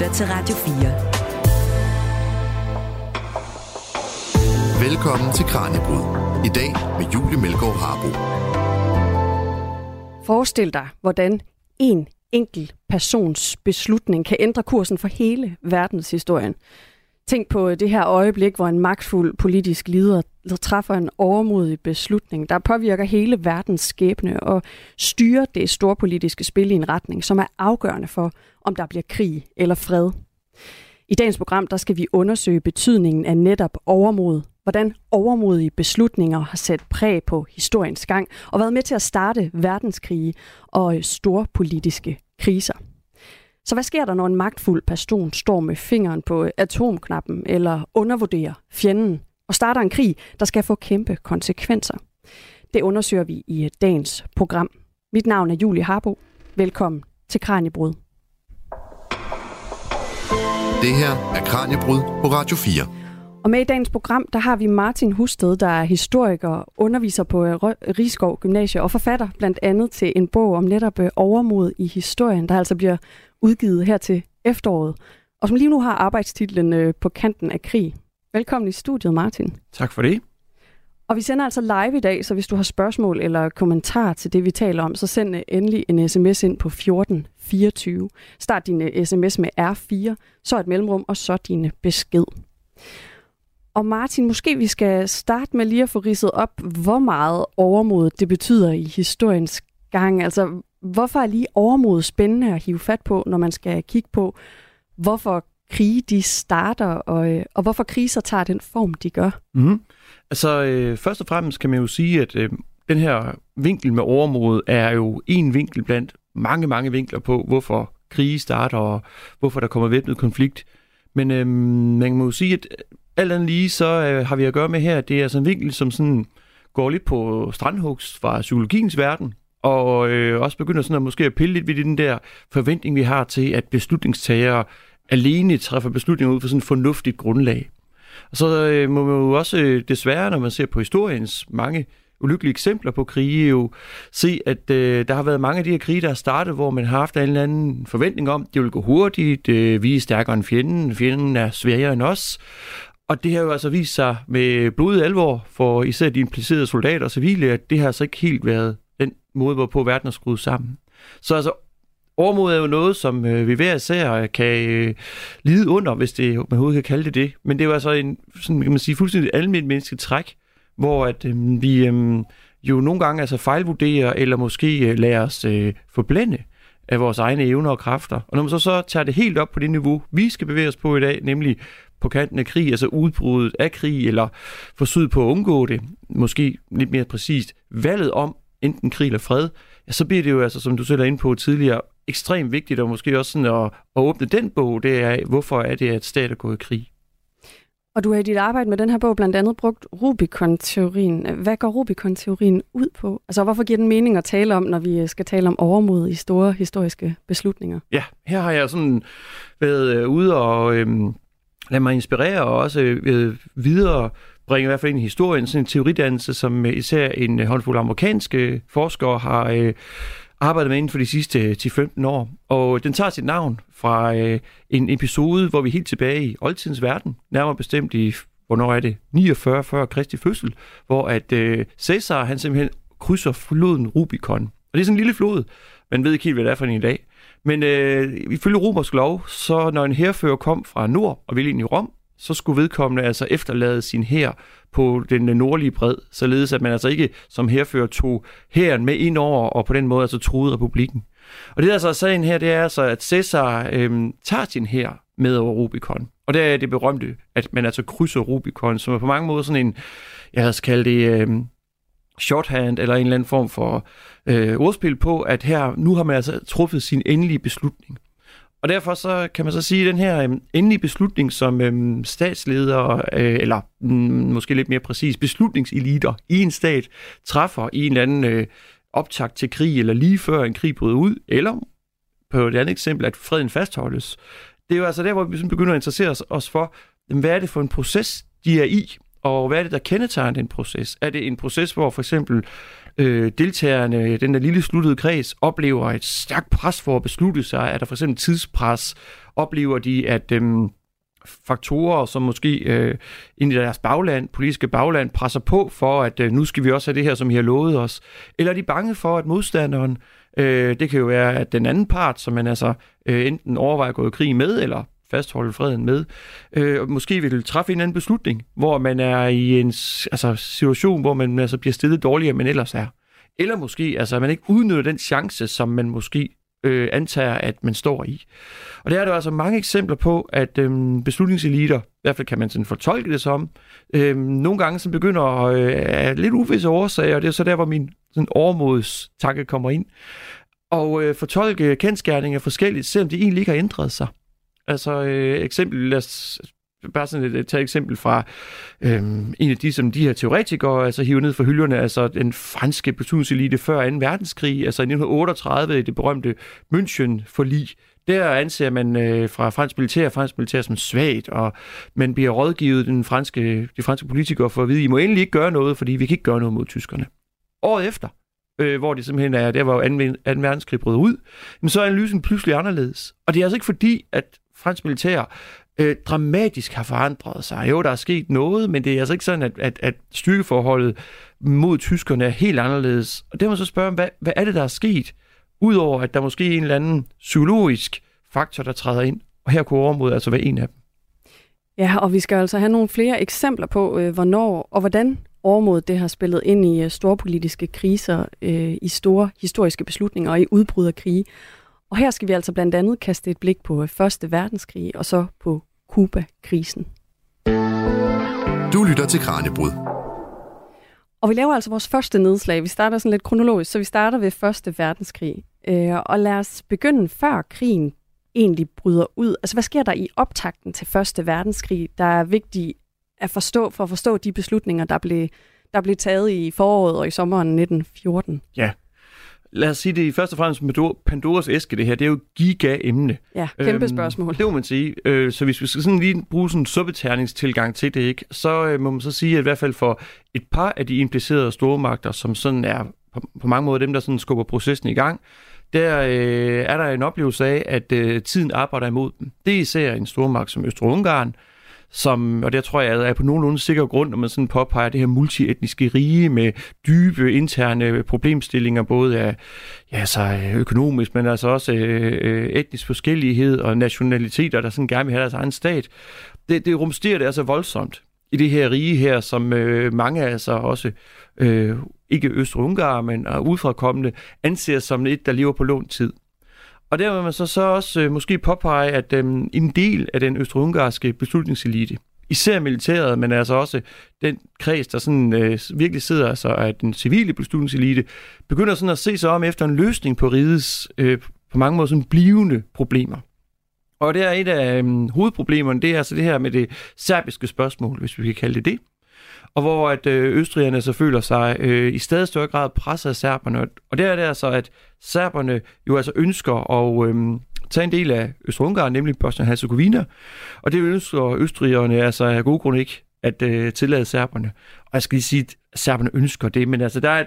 lytter til Radio 4. Velkommen til Kranjebrud. I dag med Julie Melgaard Harbo. Forestil dig, hvordan en enkelt persons beslutning kan ændre kursen for hele verdenshistorien. Tænk på øh, det her øjeblik, hvor en magtfuld politisk leder træffer en overmodig beslutning, der påvirker hele verdens skæbne og styrer det store politiske spil i en retning, som er afgørende for, om der bliver krig eller fred. I dagens program der skal vi undersøge betydningen af netop overmod, hvordan overmodige beslutninger har sat præg på historiens gang og været med til at starte verdenskrige og øh, store politiske kriser. Så hvad sker der, når en magtfuld person står med fingeren på atomknappen eller undervurderer fjenden og starter en krig, der skal få kæmpe konsekvenser? Det undersøger vi i øh, dagens program. Mit navn er Julie Harbo. Velkommen til Kranjebrud. Det her er Kranjebrud på Radio 4. Og med i dagens program, der har vi Martin Husted, der er historiker, underviser på Rigskov Gymnasie og forfatter blandt andet til en bog om netop øh, overmod i historien, der altså bliver udgivet her til efteråret, og som lige nu har arbejdstitlen øh, På kanten af krig. Velkommen i studiet, Martin. Tak for det. Og vi sender altså live i dag, så hvis du har spørgsmål eller kommentar til det, vi taler om, så send øh, endelig en sms ind på 1424. Start din sms med R4, så et mellemrum, og så din besked. Og Martin, måske vi skal starte med lige at få ridset op, hvor meget overmod det betyder i historiens gang. Altså, hvorfor er lige overmod spændende at hive fat på, når man skal kigge på, hvorfor krige de starter, og, øh, og hvorfor kriser tager den form, de gør? Mm-hmm. Altså, øh, først og fremmest kan man jo sige, at øh, den her vinkel med overmod er jo en vinkel blandt mange, mange vinkler på, hvorfor krige starter, og hvorfor der kommer væbnet konflikt. Men øh, man må jo sige, at alt andet lige, så øh, har vi at gøre med her, det er altså en vinkel, som sådan går lidt på strandhugs fra psykologiens verden, og øh, også begynder sådan at måske at pille lidt ved den der forventning, vi har til, at beslutningstagere alene træffer beslutninger ud fra sådan et fornuftigt grundlag. Og så øh, må man jo også øh, desværre, når man ser på historiens mange ulykkelige eksempler på krige, jo se, at øh, der har været mange af de her krige, der har startet, hvor man har haft en eller anden forventning om, at det vil gå hurtigt, øh, vi er stærkere end fjenden, fjenden er sværere end os. Og det har jo altså vist sig med blodet alvor for især de implicerede soldater og civile, at det har altså ikke helt været den måde, hvorpå verden er skruet sammen. Så altså, overmod er jo noget, som øh, vi hver især kan øh, lide under, hvis det, man overhovedet kan kalde det det. Men det er jo altså en, sådan, kan man sige, fuldstændig almindeligt menneskeligt træk, hvor at, øh, vi øh, jo nogle gange altså fejlvurderer, eller måske øh, lader os øh, forblænde af vores egne evner og kræfter. Og når man så, så tager det helt op på det niveau, vi skal bevæge os på i dag, nemlig på kanten af krig, altså udbruddet af krig, eller forsøget på at undgå det, måske lidt mere præcist, valget om enten krig eller fred, ja, så bliver det jo, altså, som du selv er inde på tidligere, ekstremt vigtigt, og måske også sådan at, at åbne den bog, det er, hvorfor er det, at stat er gået i krig? Og du har i dit arbejde med den her bog blandt andet brugt Rubicon-teorien. Hvad går Rubicon-teorien ud på? Altså, hvorfor giver den mening at tale om, når vi skal tale om overmod i store historiske beslutninger? Ja, her har jeg sådan været øh, ude og øhm, lade mig inspirere og også øh, videre bringe i hvert fald ind i historien sådan en teoridannelse, som øh, især en håndfuld amerikanske forskere har øh, arbejdet med inden for de sidste øh, 10-15 år. Og den tager sit navn fra øh, en episode, hvor vi er helt tilbage i oldtidens verden, nærmere bestemt i, hvornår er det, 49 før Kristi fødsel, hvor at øh, Caesar, han simpelthen krydser floden Rubicon. Og det er sådan en lille flod, man ved ikke helt, hvad det er for en i dag. Men øh, ifølge romersk lov, så når en herfører kom fra nord og ville ind i Rom, så skulle vedkommende altså efterlade sin hær på den nordlige bred, således at man altså ikke som herfører tog hæren med ind over og på den måde altså troede republikken. Og det der så er sagen her, det er altså, at Caesar øh, tager sin hær med over Rubicon. Og det er det berømte, at man altså krydser Rubicon, som er på mange måder sådan en, jeg havde altså kaldt det øh, shorthand, eller en eller anden form for øh, ordspil på, at her, nu har man altså truffet sin endelige beslutning. Og derfor så kan man så sige, at den her øh, endelige beslutning, som øh, statsleder, øh, eller mm, måske lidt mere præcis, beslutningseliter i en stat, træffer i en eller anden øh, optakt til krig, eller lige før en krig bryder ud, eller på et andet eksempel, at freden fastholdes. Det er jo altså der, hvor vi begynder at interessere os for, hvad er det for en proces, de er i, Og hvad er det, der kendetegner den proces? Er det en proces, hvor for eksempel øh, Øh, deltagerne, den der lille sluttede kreds, oplever et stærkt pres for at beslutte sig? Er der for eksempel tidspres? Oplever de, at øh, faktorer, som måske øh, ind i deres bagland, politiske bagland, presser på for, at øh, nu skal vi også have det her, som I har lovet os? Eller er de bange for, at modstanderen, øh, det kan jo være, at den anden part, som man altså øh, enten overvejer at gå i krig med, eller fastholde freden med, øh, måske vil træffe en anden beslutning, hvor man er i en altså, situation, hvor man altså, bliver stillet dårligere, men ellers er. Eller måske, altså, at man ikke udnytter den chance, som man måske øh, antager, at man står i. Og der er der altså mange eksempler på, at øh, beslutningseliter, i hvert fald kan man sådan fortolke det som, øh, nogle gange så begynder øh, af lidt uvisse årsager, og det er så der, hvor min sådan overmods tanke kommer ind, og øh, fortolke kendskærninger forskelligt, selvom de egentlig ikke har ændret sig. Altså øh, eksempel, lad os bare sådan et, tage et eksempel fra øh, en af de, som de her teoretikere altså hiver ned fra hylderne, altså den franske beslutningselite før 2. verdenskrig, altså i 1938 i det berømte München-forlig, der anser man øh, fra fransk militær, fransk militær som svagt, og man bliver rådgivet den franske, de franske politikere for at vide, I må endelig ikke gøre noget, fordi vi kan ikke gøre noget mod tyskerne. Året efter, øh, hvor det simpelthen er, der var 2. verdenskrig brød ud, men så er analysen pludselig anderledes. Og det er altså ikke fordi, at fransk militær øh, dramatisk har forandret sig. Jo, der er sket noget, men det er altså ikke sådan, at, at, at styrkeforholdet mod tyskerne er helt anderledes. Og det må så spørge, hvad, hvad er det, der er sket? Udover at der måske er en eller anden psykologisk faktor, der træder ind. Og her kunne overmodet altså være en af dem. Ja, og vi skal altså have nogle flere eksempler på, øh, hvornår og hvordan overmod det har spillet ind i øh, store politiske kriser, øh, i store historiske beslutninger og i udbrud af krige. Og her skal vi altså blandt andet kaste et blik på Første Verdenskrig og så på Kuba-krisen. Du lytter til Kranjebrud. Og vi laver altså vores første nedslag. Vi starter sådan lidt kronologisk, så vi starter ved Første Verdenskrig. Øh, og lad os begynde før krigen egentlig bryder ud. Altså, hvad sker der i optakten til Første Verdenskrig, der er vigtigt at forstå, for at forstå de beslutninger, der blev, der blev taget i foråret og i sommeren 1914? Ja, lad os sige det først og fremmest med Pandoras æske, det her. Det er jo et giga-emne. Ja, kæmpe øhm, spørgsmål. Det må man sige. Øh, så hvis vi skal sådan lige bruge sådan en suppeterningstilgang til det, ikke, så øh, må man så sige, at i hvert fald for et par af de implicerede stormagter, som sådan er på, på mange måder dem, der sådan skubber processen i gang, der øh, er der en oplevelse af, at øh, tiden arbejder imod dem. Det er især en stormagt som Østrig-Ungarn, som, og det tror jeg er på nogenlunde sikker grund, når man sådan påpeger det her multietniske rige med dybe interne problemstillinger, både af ja, altså økonomisk, men altså også øh, øh etnisk forskellighed og nationaliteter, der sådan gerne vil have deres egen stat. Det, det rumsterer det altså voldsomt i det her rige her, som øh, mange altså også, øh, ikke Øst-Ungarn, men øh, er udfrakommende, anser som et, der lever på låntid. Og der vil man så, så også øh, måske påpege, at øh, en del af den østrig-ungarske beslutningselite, især militæret, men altså også den kreds, der sådan, øh, virkelig sidder altså af den civile beslutningselite, begynder sådan at se sig om efter en løsning på rigets øh, på mange måder sådan blivende problemer. Og det er et af øh, hovedproblemerne, det er altså det her med det serbiske spørgsmål, hvis vi kan kalde det det og hvor at øh, østrigerne så føler sig øh, i stadig større grad presset af serberne. Og det er det altså, at serberne jo altså ønsker at øh, tage en del af Østrig-Ungarn, nemlig Bosnien-Herzegovina, og det ønsker østrigerne altså af gode grunde ikke at øh, tillade serberne. Og jeg skal lige sige, at serberne ønsker det, men altså, der er,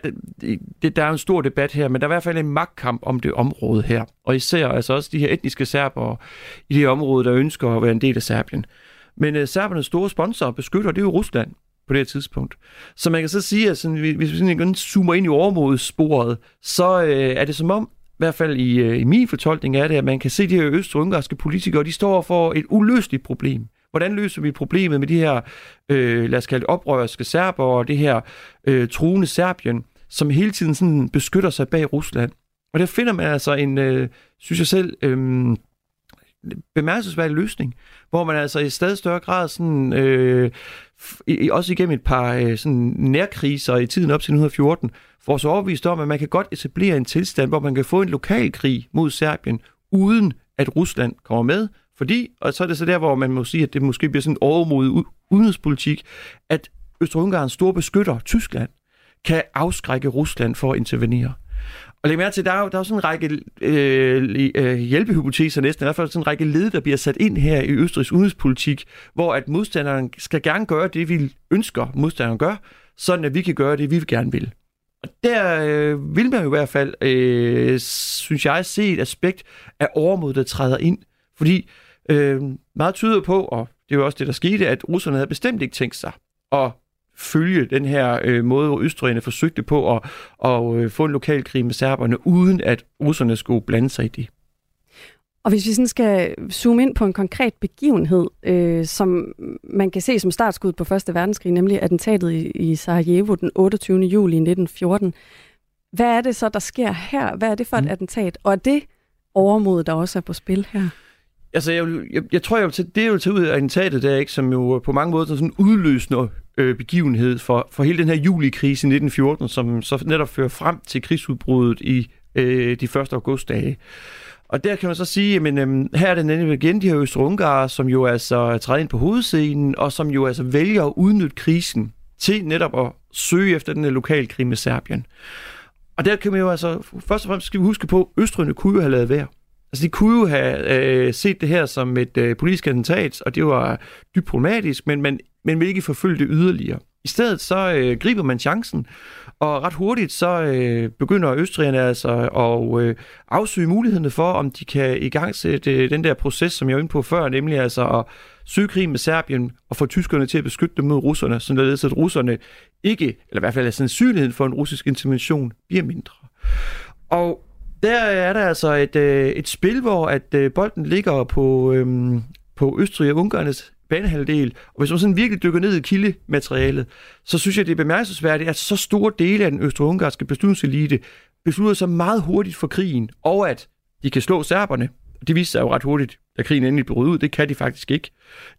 det, der er en stor debat her, men der er i hvert fald en magtkamp om det område her. Og især altså også de her etniske serber i det område, der ønsker at være en del af Serbien. Men øh, serbernes store sponsor og beskytter, det er jo Rusland på det her tidspunkt. Så man kan så sige, at sådan, hvis vi sådan igen zoomer ind i overmodssporet, så øh, er det som om, i hvert fald i, øh, i min fortolkning er det, at man kan se, de her øst politikere, de står for et uløseligt problem. Hvordan løser vi problemet med de her, øh, lad os kalde det oprørske serber og det her øh, truende Serbien, som hele tiden sådan beskytter sig bag Rusland? Og der finder man altså en, øh, synes jeg selv, øh, bemærkelsesværdig løsning, hvor man altså i stadig større grad sådan, øh, i, også igennem et par øh, sådan nærkriser i tiden op til 1914, får så overbevist om, at man kan godt etablere en tilstand, hvor man kan få en lokal krig mod Serbien, uden at Rusland kommer med, fordi, og så er det så der, hvor man må sige, at det måske bliver sådan en overmodig udenrigspolitik, at Østrig-Ungarns store beskytter, Tyskland, kan afskrække Rusland for at intervenere. Og læg mærke til, der er jo, der er jo sådan en række øh, øh hjælpehypoteser næsten, i hvert fald sådan en række led, der bliver sat ind her i Østrigs udenrigspolitik, hvor at modstanderen skal gerne gøre det, vi ønsker, modstanderen gør, sådan at vi kan gøre det, vi gerne vil. Og der øh, vil man jo i hvert fald, øh, synes jeg, se et aspekt af overmod, der træder ind. Fordi øh, meget tyder på, og det er jo også det, der skete, at russerne havde bestemt ikke tænkt sig at følge den her øh, måde, hvor østrigerne forsøgte på at, at øh, få en lokalkrig med serberne, uden at russerne skulle blande sig i det. Og hvis vi sådan skal zoome ind på en konkret begivenhed, øh, som man kan se som startskud på Første Verdenskrig, nemlig attentatet i, i Sarajevo den 28. juli 1914. Hvad er det så, der sker her? Hvad er det for et mm. attentat? Og er det overmod, der også er på spil her? Altså, jeg, jeg, jeg tror, jeg vil tage, det vil tage ud af attentatet der, ikke, som jo på mange måder sådan en udløsende øh, begivenhed for, for hele den her julikrise i 1914, som så netop fører frem til krigsudbruddet i øh, de første augustdage. Og der kan man så sige, at øh, her er det nemlig igen de her østrungarer, som jo altså træder ind på hovedscenen, og som jo altså vælger at udnytte krisen til netop at søge efter den her lokalkrig med Serbien. Og der kan man jo altså, først og fremmest skal vi huske på, at Østrene kunne jo have lavet værd. Altså, de kunne jo have øh, set det her som et øh, politisk attentat, og det var dybt problematisk, men man, man vil ikke forfølge det yderligere. I stedet så øh, griber man chancen, og ret hurtigt så øh, begynder østrigerne altså at øh, afsøge mulighederne for, om de kan i gang sætte øh, den der proces, som jeg var inde på før, nemlig altså at søge krig med Serbien og få tyskerne til at beskytte dem mod russerne, således at russerne ikke, eller i hvert fald er sandsynligheden for en russisk intervention, bliver mindre. Og der er der altså et, øh, et spil, hvor at øh, bolden ligger på, øh, på Østrig og Ungarnes banehalvdel. Og hvis man sådan virkelig dykker ned i kildematerialet, så synes jeg, det er bemærkelsesværdigt, at så store dele af den østrig-ungarske beslutningselite beslutter sig meget hurtigt for krigen, og at de kan slå serberne. Det viste sig jo ret hurtigt, da krigen endelig blev ud. Det kan de faktisk ikke.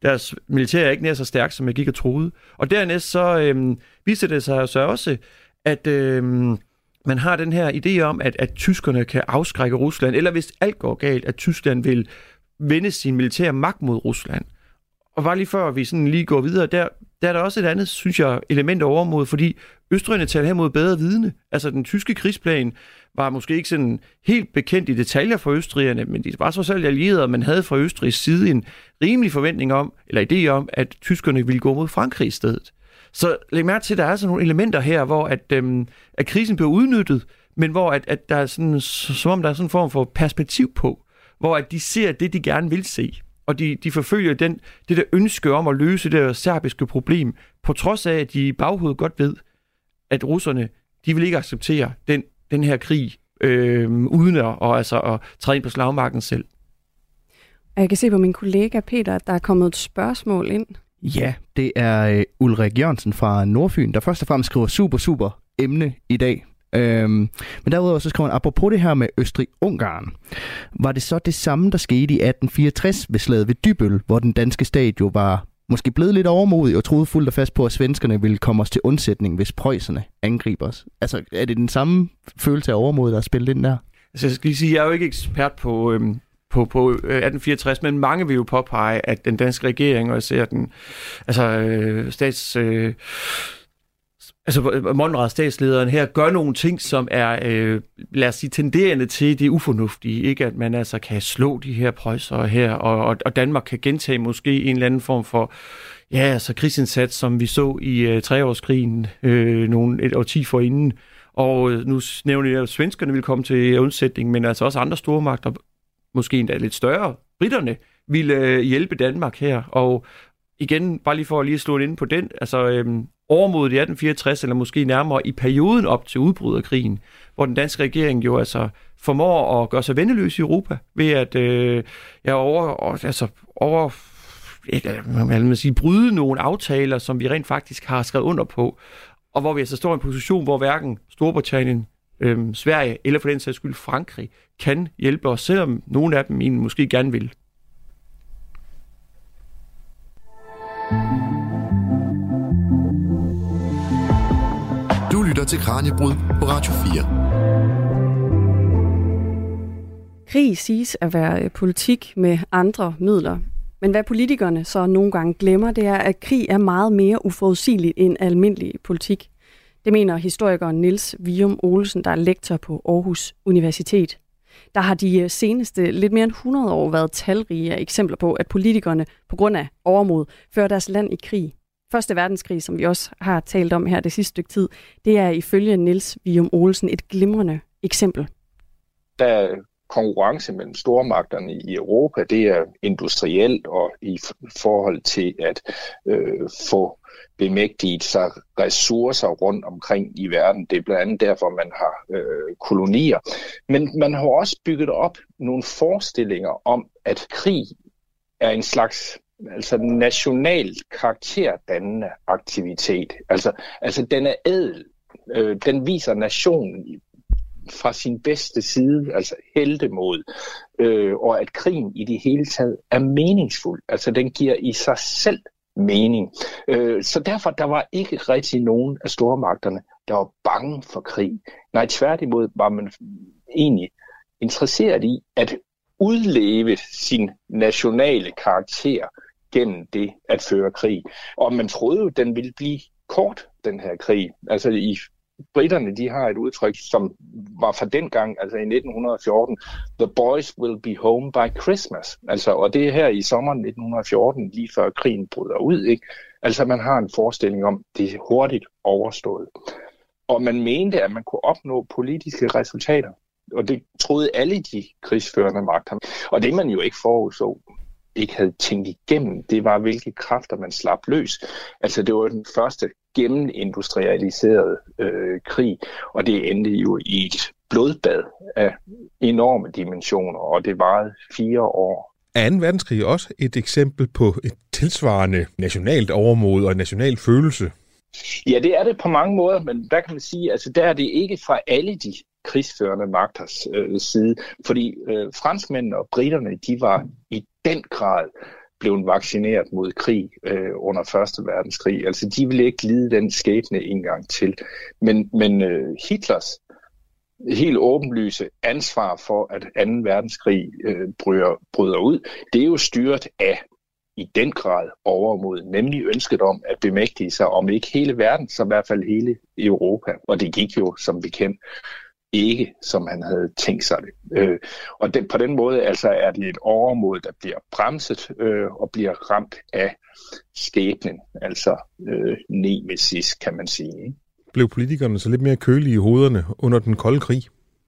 Deres militær er ikke nær så stærkt, som jeg gik og troede. Og dernæst så øhm, viser det sig så også, at øhm, man har den her idé om, at, at tyskerne kan afskrække Rusland, eller hvis alt går galt, at Tyskland vil vende sin militære magt mod Rusland. Og bare lige før vi sådan lige går videre, der, der er der også et andet, synes jeg, element overmod, fordi Østrigerne taler her mod bedre vidne. Altså den tyske krigsplan var måske ikke sådan helt bekendt i detaljer for østrigerne, men de var så selv allierede, og man havde fra Østrigs side en rimelig forventning om, eller idé om, at tyskerne ville gå mod Frankrig i stedet. Så læg mærke til, at der er sådan nogle elementer her, hvor at, øhm, at krisen bliver udnyttet, men hvor at, at der er sådan, som om der er sådan en form for perspektiv på, hvor at de ser det, de gerne vil se og de, de forfølger den, det der ønske om at løse det der serbiske problem, på trods af, at de i baghovedet godt ved, at russerne, de vil ikke acceptere den, den her krig, øh, uden at, og altså, at træde ind på slagmarken selv. Og jeg kan se på min kollega Peter, at der er kommet et spørgsmål ind. Ja, det er øh, Ulrik Jørgensen fra Nordfyn, der først og fremmest skriver super, super emne i dag. Øhm, men derudover så skriver han, apropos det her med Østrig-Ungarn, var det så det samme, der skete i 1864 ved slaget ved Dybøl, hvor den danske stat jo var måske blevet lidt overmodig og troede fuldt og fast på, at svenskerne ville komme os til undsætning, hvis prøjserne angriber os. Altså, er det den samme følelse af overmod, der er spillet ind der? Altså, jeg skal lige sige, jeg er jo ikke ekspert på, øhm, på, på øh, 1864, men mange vil jo påpege, at den danske regering, og især den altså, øh, stats... Øh, altså øh, Monrad, statslederen her, gør nogle ting, som er, øh, lad os sige, tenderende til det ufornuftige. Ikke at man altså kan slå de her prøjser her, og, og, og Danmark kan gentage måske en eller anden form for ja, altså krigsindsats, som vi så i øh, treårskrigen øh, nogle, et årti forinden. Og øh, nu nævner jeg, at svenskerne vil komme til undsætning, men altså også andre stormagter, måske endda lidt større, britterne, ville øh, hjælpe Danmark her. Og igen, bare lige for at lige slå ind på den, altså øhm, overmodet i 1864, eller måske nærmere i perioden op til udbryderkrigen, hvor den danske regering jo altså formår at gøre sig vendeløs i Europa, ved at øh, ja, over, altså, over man vil sige, bryde nogle aftaler, som vi rent faktisk har skrevet under på, og hvor vi altså står i en position, hvor hverken Storbritannien, øh, Sverige eller for den sags skyld Frankrig kan hjælpe os, selvom nogle af dem egentlig måske gerne vil. Du lytter til Kranjebrud på Radio 4. Krig siges at være øh, politik med andre midler. Men hvad politikerne så nogle gange glemmer, det er, at krig er meget mere uforudsigeligt end almindelig politik. Det mener historikeren Nils Vium Olsen, der er lektor på Aarhus Universitet. Der har de øh, seneste lidt mere end 100 år været talrige eksempler på, at politikerne på grund af overmod fører deres land i krig. Første verdenskrig, som vi også har talt om her det sidste stykke tid, det er ifølge Nils Vium Olsen et glimrende eksempel. Da konkurrence mellem stormagterne i Europa, det er industrielt og i forhold til at øh, få bemægtiget sig ressourcer rundt omkring i verden. Det er blandt andet derfor, man har øh, kolonier. Men man har også bygget op nogle forestillinger om, at krig er en slags altså national karakterdannende aktivitet. Altså, altså den er ædel. Øh, den viser nationen fra sin bedste side, altså heldemod, øh, og at krigen i det hele taget er meningsfuld. Altså den giver i sig selv mening. Øh, så derfor der var ikke rigtig nogen af stormagterne, der var bange for krig. Nej, tværtimod var man egentlig interesseret i at udleve sin nationale karakter gennem det at føre krig. Og man troede jo, den ville blive kort, den her krig. Altså i britterne, de har et udtryk, som var fra dengang, altså i 1914, The boys will be home by Christmas. Altså, og det er her i sommeren 1914, lige før krigen bryder ud. Ikke? Altså man har en forestilling om, det er hurtigt overstået. Og man mente, at man kunne opnå politiske resultater. Og det troede alle de krigsførende magter. Og det man jo ikke forudså, ikke havde tænkt igennem, det var, hvilke kræfter man slap løs. Altså det var den første gennemindustrialiserede øh, krig, og det endte jo i et blodbad af enorme dimensioner, og det varede fire år. Er 2. verdenskrig også et eksempel på et tilsvarende nationalt overmod og national følelse? Ja, det er det på mange måder, men der kan man sige, altså der er det ikke fra alle de krigsførende magters øh, side, fordi øh, franskmændene og britterne, de var i den grad blevet vaccineret mod krig øh, under Første Verdenskrig. Altså, de ville ikke lide den skæbne en gang til. Men, men øh, Hitlers helt åbenlyse ansvar for, at 2. verdenskrig øh, bryder, bryder ud, det er jo styret af i den grad overmod, nemlig ønsket om at bemægtige sig om ikke hele verden, så i hvert fald hele Europa. Og det gik jo, som vi kender, ikke, som han havde tænkt sig det. Øh, og det, på den måde altså er det et overmod, der bliver bremset øh, og bliver ramt af skæbnen, altså øh, nemesis, kan man sige. Ikke? Blev politikerne så lidt mere kølige i hovederne under den kolde krig?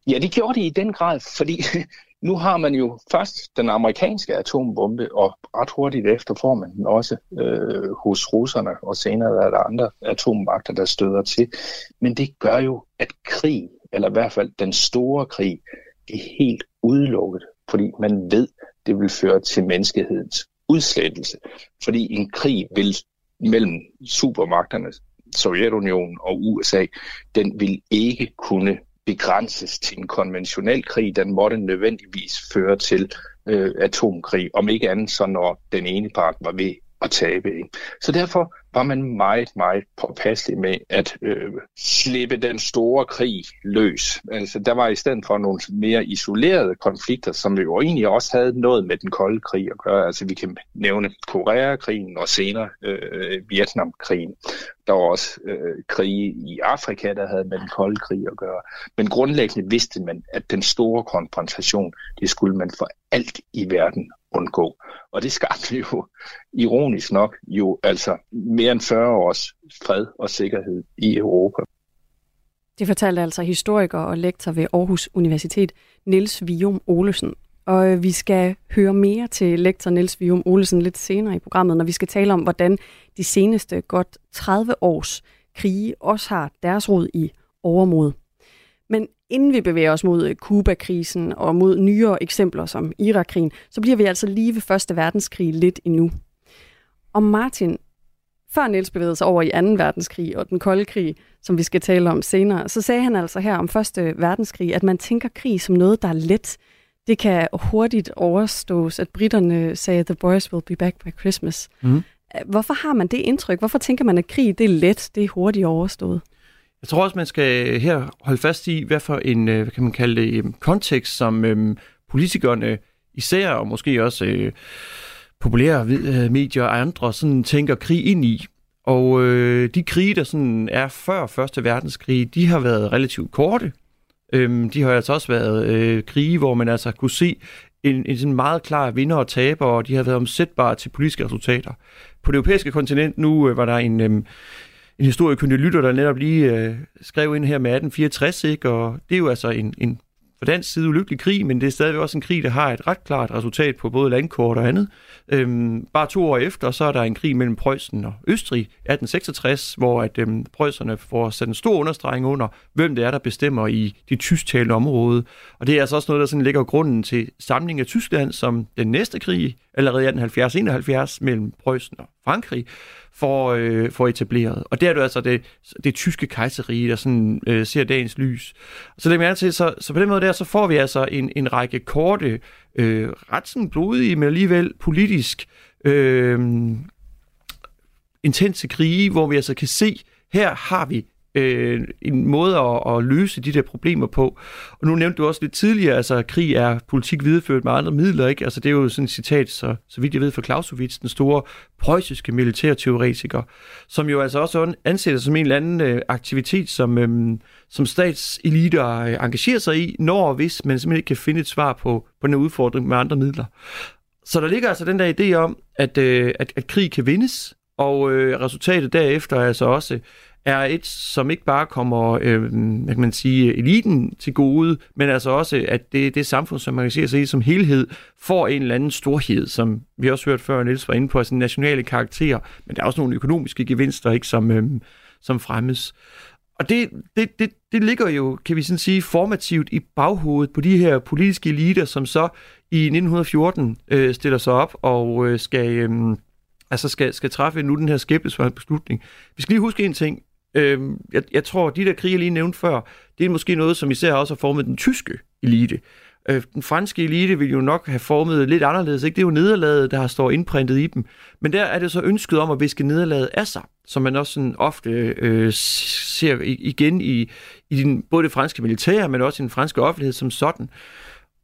Ja, det gjorde de i den grad, fordi nu har man jo først den amerikanske atombombe, og ret hurtigt efter får man den også øh, hos russerne, og senere er der andre atommagter, der støder til. Men det gør jo, at krig eller i hvert fald den store krig, det er helt udelukket, fordi man ved, det vil føre til menneskehedens udslettelse. Fordi en krig vil mellem supermagterne, Sovjetunionen og USA, den vil ikke kunne begrænses til en konventionel krig. Den måtte nødvendigvis føre til øh, atomkrig, om ikke andet så når den ene part var ved at tabe. Ikke? Så derfor var man meget, meget påpasselig med at øh, slippe den store krig løs. Altså, der var i stedet for nogle mere isolerede konflikter, som jo egentlig også havde noget med den kolde krig at gøre. Altså, vi kan nævne Koreakrigen og senere øh, øh Vietnamkrigen. Der var også øh, krige i Afrika, der havde med den kolde krig at gøre. Men grundlæggende vidste man, at den store konfrontation, det skulle man for alt i verden undgå. Og det skabte jo, ironisk nok, jo altså mere end 40 års fred og sikkerhed i Europa. Det fortalte altså historiker og lektor ved Aarhus Universitet, Niels Vium Olesen. Og øh, vi skal høre mere til lektor Niels Vium Olesen lidt senere i programmet, når vi skal tale om, hvordan de seneste godt 30 års krige også har deres rod i overmod. Men inden vi bevæger os mod Kuba-krisen og mod nyere eksempler som Irak-krigen, så bliver vi altså lige ved Første Verdenskrig lidt endnu. Og Martin, før Niels bevægede sig over i 2. verdenskrig og den kolde krig, som vi skal tale om senere, så sagde han altså her om Første verdenskrig, at man tænker krig som noget, der er let. Det kan hurtigt overstås, at britterne sagde, the boys will be back by Christmas. Mm. Hvorfor har man det indtryk? Hvorfor tænker man, at krig det er let, det er hurtigt overstået? Jeg tror også, man skal her holde fast i, hvad for en, øh, hvad kan man kalde det, øhm, kontekst, som øhm, politikerne især, og måske også øh, populære øh, medier og andre, sådan tænker krig ind i. Og øh, de krige, der sådan er før Første Verdenskrig, de har været relativt korte. Øhm, de har altså også været øh, krige, hvor man altså kunne se en, en sådan meget klar vinder og taber, og de har været omsætbare til politiske resultater. På det europæiske kontinent nu øh, var der en, øh, en historiekyndig lytter, der netop lige øh, skrev ind her med 1864, ikke? og det er jo altså en, en for dansk side ulykkelig krig, men det er stadigvæk også en krig, der har et ret klart resultat på både landkort og andet. Øhm, bare to år efter, så er der en krig mellem Preussen og Østrig, 1866, hvor at, øhm, preusserne får sat en stor understregning under, hvem det er, der bestemmer i de tysktalende område. Og det er altså også noget, der sådan ligger grunden til samlingen af Tyskland som den næste krig, allerede i 1870-71, mellem Preussen og Frankrig, for, øh, for etableret. Og det er jo altså det, det tyske kejserige, der sådan, øh, ser dagens lys. Så det er til, så, så på den måde der, så får vi altså en, en række korte, øh, ret sådan blodige, men alligevel politisk øh, intense krige, hvor vi altså kan se, her har vi øh, en måde at, at løse de der problemer på. Og nu nævnte du også lidt tidligere, altså krig er politik videreført med andre midler, ikke? Altså det er jo sådan et citat, så, så vidt jeg ved, fra Clausewitz, den store preussiske militærteoretiker, som jo altså også ansætter som en eller anden øh, aktivitet, som, øh, som statseliter øh, engagerer sig i, når og hvis man simpelthen ikke kan finde et svar på, på den udfordring med andre midler. Så der ligger altså den der idé om, at, øh, at, at krig kan vindes, og øh, resultatet derefter er altså også, er et, som ikke bare kommer øh, hvad kan man sige, eliten til gode, men altså også, at det, det samfund, som man kan se sig i som helhed, får en eller anden storhed, som vi også hørte før, Niels var inde på, altså nationale karakterer, men der er også nogle økonomiske gevinster, ikke, som, øh, som fremmes. Og det, det, det, det ligger jo, kan vi sådan sige, formativt i baghovedet på de her politiske eliter, som så i 1914 øh, stiller sig op og øh, skal... Øh, altså skal, skal træffe nu den her skæbnesvare beslutning. Vi skal lige huske en ting. Øh, jeg, jeg tror, de der krige, jeg lige nævnte før, det er måske noget, som især også har formet den tyske elite. Øh, den franske elite vil jo nok have formet lidt anderledes. Ikke? Det er jo nederlaget, der har står indprintet i dem. Men der er det så ønsket om at viske nederlaget af sig, som man også sådan ofte øh, ser igen i, i den, både det franske militær, men også i den franske offentlighed som sådan.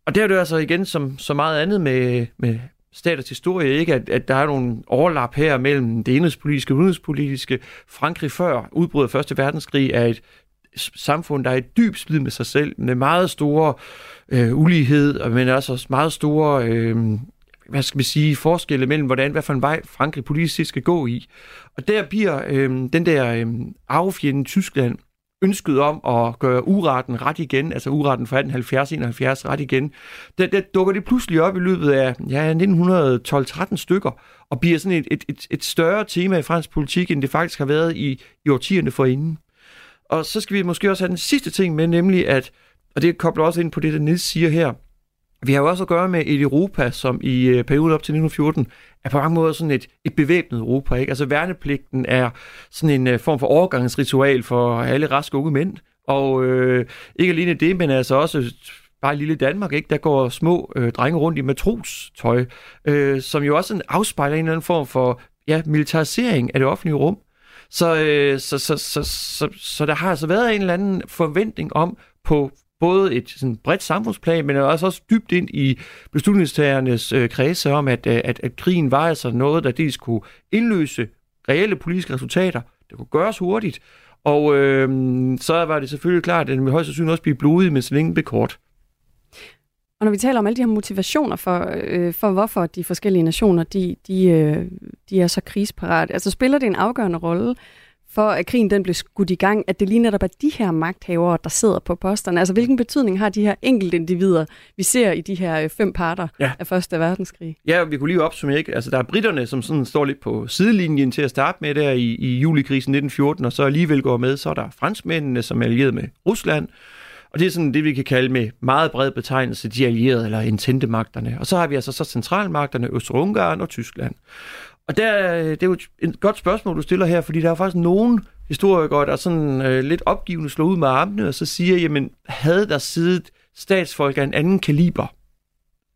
Og der er det altså igen som så meget andet med, med, staters historie, ikke? At, at der er nogle overlap her mellem det indrigspolitiske og udenrigspolitiske. Frankrig før udbruddet af Første Verdenskrig er et samfund, der er i dyb splid med sig selv, med meget store øh, ulighed, men også meget store øh, hvad skal man sige, forskelle mellem, hvordan, hvad for en vej Frankrig politisk skal gå i. Og der bliver øh, den der øh, arvefjende Tyskland ønsket om at gøre uretten ret igen, altså uretten fra 1870-71 ret igen, der, der dukker det pludselig op i løbet af ja, 1912-13 stykker, og bliver sådan et, et, et, et større tema i fransk politik, end det faktisk har været i, i årtierne forinden. Og så skal vi måske også have den sidste ting med, nemlig at, og det kobler også ind på det, der Nils siger her, vi har jo også at gøre med et Europa, som i øh, perioden op til 1914 er på mange måder sådan et, et bevæbnet Europa. Ikke? Altså værnepligten er sådan en øh, form for overgangsritual for alle raske unge mænd. Og øh, ikke alene det, men altså også bare lille Danmark, ikke? der går små øh, drenge rundt i matrostøj, øh, som jo også en afspejler en eller anden form for ja, militarisering af det offentlige rum. Så, øh, så, så, så, så, så der har altså været en eller anden forventning om på både et sådan bredt samfundsplan, men også, også dybt ind i beslutningstagernes øh, kredse om, at, øh, at, at krigen var altså noget, der dels kunne indløse reelle politiske resultater, det kunne gøres hurtigt, og øh, så var det selvfølgelig klart, at den vil højst sandsynligt også blive blodig, men så længe blev kort. Og når vi taler om alle de her motivationer for, øh, for hvorfor de forskellige nationer, de, de, øh, de er så krigsparate, altså spiller det en afgørende rolle, for at krigen den blev skudt i gang, at det lige netop er de her magthavere, der sidder på posterne? Altså hvilken betydning har de her enkelte individer, vi ser i de her øh, fem parter ja. af Første Verdenskrig? Ja, vi kunne lige opsummere, ikke? Altså der er britterne, som sådan står lidt på sidelinjen til at starte med der i, i julikrisen 1914, og så alligevel går med. Så er der franskmændene, som er allieret med Rusland, og det er sådan det, vi kan kalde med meget bred betegnelse de allierede eller intentemagterne. Og så har vi altså så centralmagterne, Østrig-Ungarn og Tyskland. Og der, øh, det er jo et godt spørgsmål, du stiller her, fordi der er faktisk nogen historikere, der sådan øh, lidt opgivende slår ud med armene, og så siger, jamen, havde der siddet statsfolk af en anden kaliber?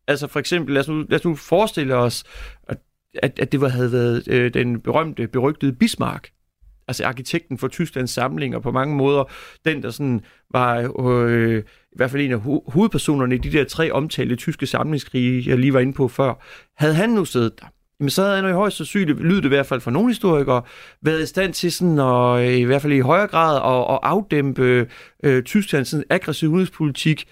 Altså for eksempel, lad os nu, lad os nu forestille os, at, at, at det var, havde været øh, den berømte, berygtede Bismarck, altså arkitekten for Tysklands samling, og på mange måder den, der sådan var øh, i hvert fald en af ho- hovedpersonerne i de der tre omtalte tyske samlingskrige, jeg lige var inde på før. Havde han nu siddet der, jamen så havde han jo i højst sandsynligt, lyder det i hvert fald for nogle historikere, været i stand til sådan at, øh, i hvert fald i højere grad at, at afdæmpe øh, Tysklands sådan aggressiv udenrigspolitik,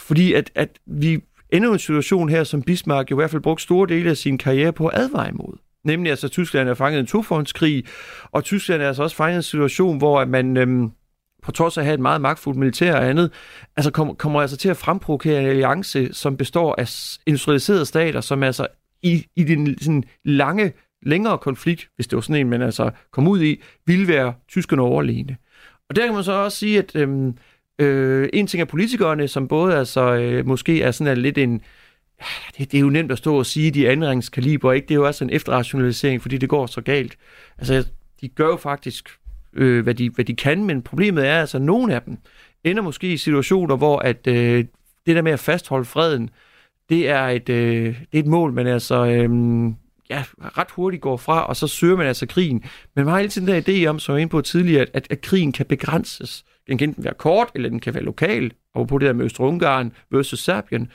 fordi at, at vi ender en situation her, som Bismarck jo i hvert fald brugte store dele af sin karriere på at advare imod. Nemlig altså, Tyskland er fanget i en tofrontskrig, og Tyskland er altså også fanget i en situation, hvor at man øhm, på trods af at have et meget magtfuldt militær og andet, altså kommer, kommer altså til at fremprovokere en alliance, som består af industrialiserede stater, som altså i, i den sådan lange, længere konflikt, hvis det var sådan en, man altså kom ud i, ville være tyskerne overlegne. Og der kan man så også sige, at øhm, øh, en ting er politikerne, som både altså, øh, måske er sådan er lidt en, det, det er jo nemt at stå og sige, de anringskaliber, ikke? Det er jo også en efterrationalisering, fordi det går så galt. Altså, de gør jo faktisk, øh, hvad, de, hvad de kan, men problemet er altså, at nogle af dem ender måske i situationer, hvor at, øh, det der med at fastholde freden, det er et, øh, det er et mål, man altså øh, ja, ret hurtigt går fra, og så søger man altså krigen. Men man har hele tiden den der idé om, som jeg var inde på tidligere, at, at, krigen kan begrænses. Den kan enten være kort, eller den kan være lokal, og på det der med Østrig-Ungarn versus Serbien.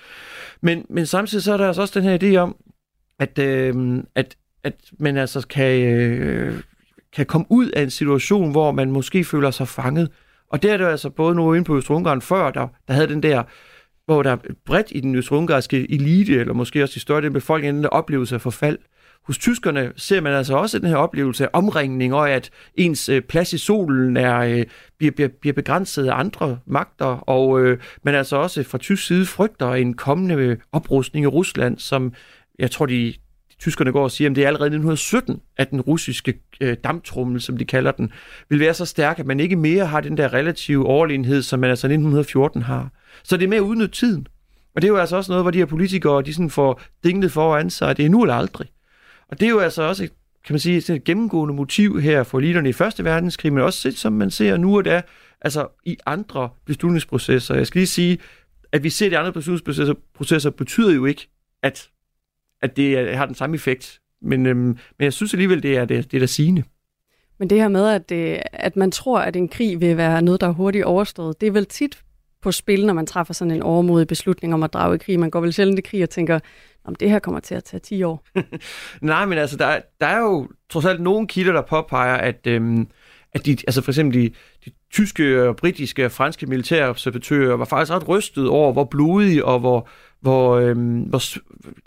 Men, men samtidig så er der altså også den her idé om, at, øh, at, at man altså kan, øh, kan komme ud af en situation, hvor man måske føler sig fanget. Og der er det altså både nu inde på Østrig-Ungarn før, der, der havde den der hvor der bredt i den østrig elite, eller måske også i større del befolkningen, den der oplevelse af forfald. Hos tyskerne ser man altså også den her oplevelse af omringning, og at ens øh, plads i solen er, øh, bliver, bliver, bliver begrænset af andre magter, og øh, man altså også fra tysk side frygter en kommende øh, oprustning i Rusland, som jeg tror, de, tyskerne går og siger, at det er allerede 1917, at den russiske øh, damptrummel, som de kalder den, vil være så stærk, at man ikke mere har den der relative overlegenhed, som man altså 1914 har. Så det er med at udnytte tiden. Og det er jo altså også noget, hvor de her politikere, de sådan får dinglet foran sig, at det er nu eller aldrig. Og det er jo altså også et, kan man sige, et gennemgående motiv her for eliterne i Første Verdenskrig, men også set, som man ser nu og da, altså i andre beslutningsprocesser. Jeg skal lige sige, at vi ser de andre beslutningsprocesser processer, betyder jo ikke, at, at det har den samme effekt. Men, øhm, men jeg synes alligevel, det er det, det er der sigende. Men det her med, at, det, at man tror, at en krig vil være noget, der er hurtigt overstået, det er vel tit på spil, når man træffer sådan en overmodig beslutning om at drage i krig. Man går vel sjældent i krig og tænker, om det her kommer til at tage 10 år. Nej, men altså, der, der er jo trods alt nogle kilder, der påpeger, at, øhm, at de, altså for eksempel de, de tyske, øh, britiske og franske militærobservatører var faktisk ret rystet over, hvor blodige og hvor, hvor, øhm, hvor,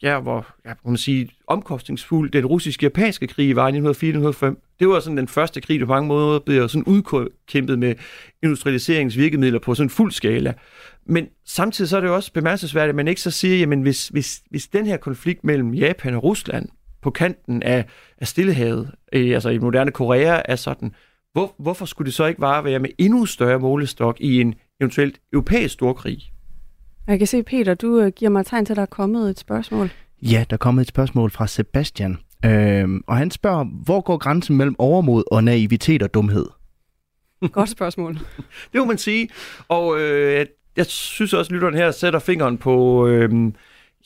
ja, hvor ja, kan man sige, omkostningsfuld den russiske-japanske krig var i 1904-1905. Det var sådan den første krig, der på mange måder blev sådan udkæmpet med industrialiseringsvirkemidler på sådan fuld skala. Men samtidig så er det jo også bemærkelsesværdigt, at man ikke så siger, jamen hvis, hvis, hvis den her konflikt mellem Japan og Rusland på kanten af, af Stillehavet, øh, altså i moderne Korea, er sådan, hvor, hvorfor skulle det så ikke bare være med endnu større målestok i en eventuelt europæisk storkrig? Jeg kan se, Peter, du øh, giver mig tegn til, at der er kommet et spørgsmål. Ja, der er kommet et spørgsmål fra Sebastian. Øhm, og han spørger, hvor går grænsen mellem overmod og naivitet og dumhed? Godt spørgsmål. det må man sige. Og øh, jeg synes også, at lytteren her sætter fingeren på øh,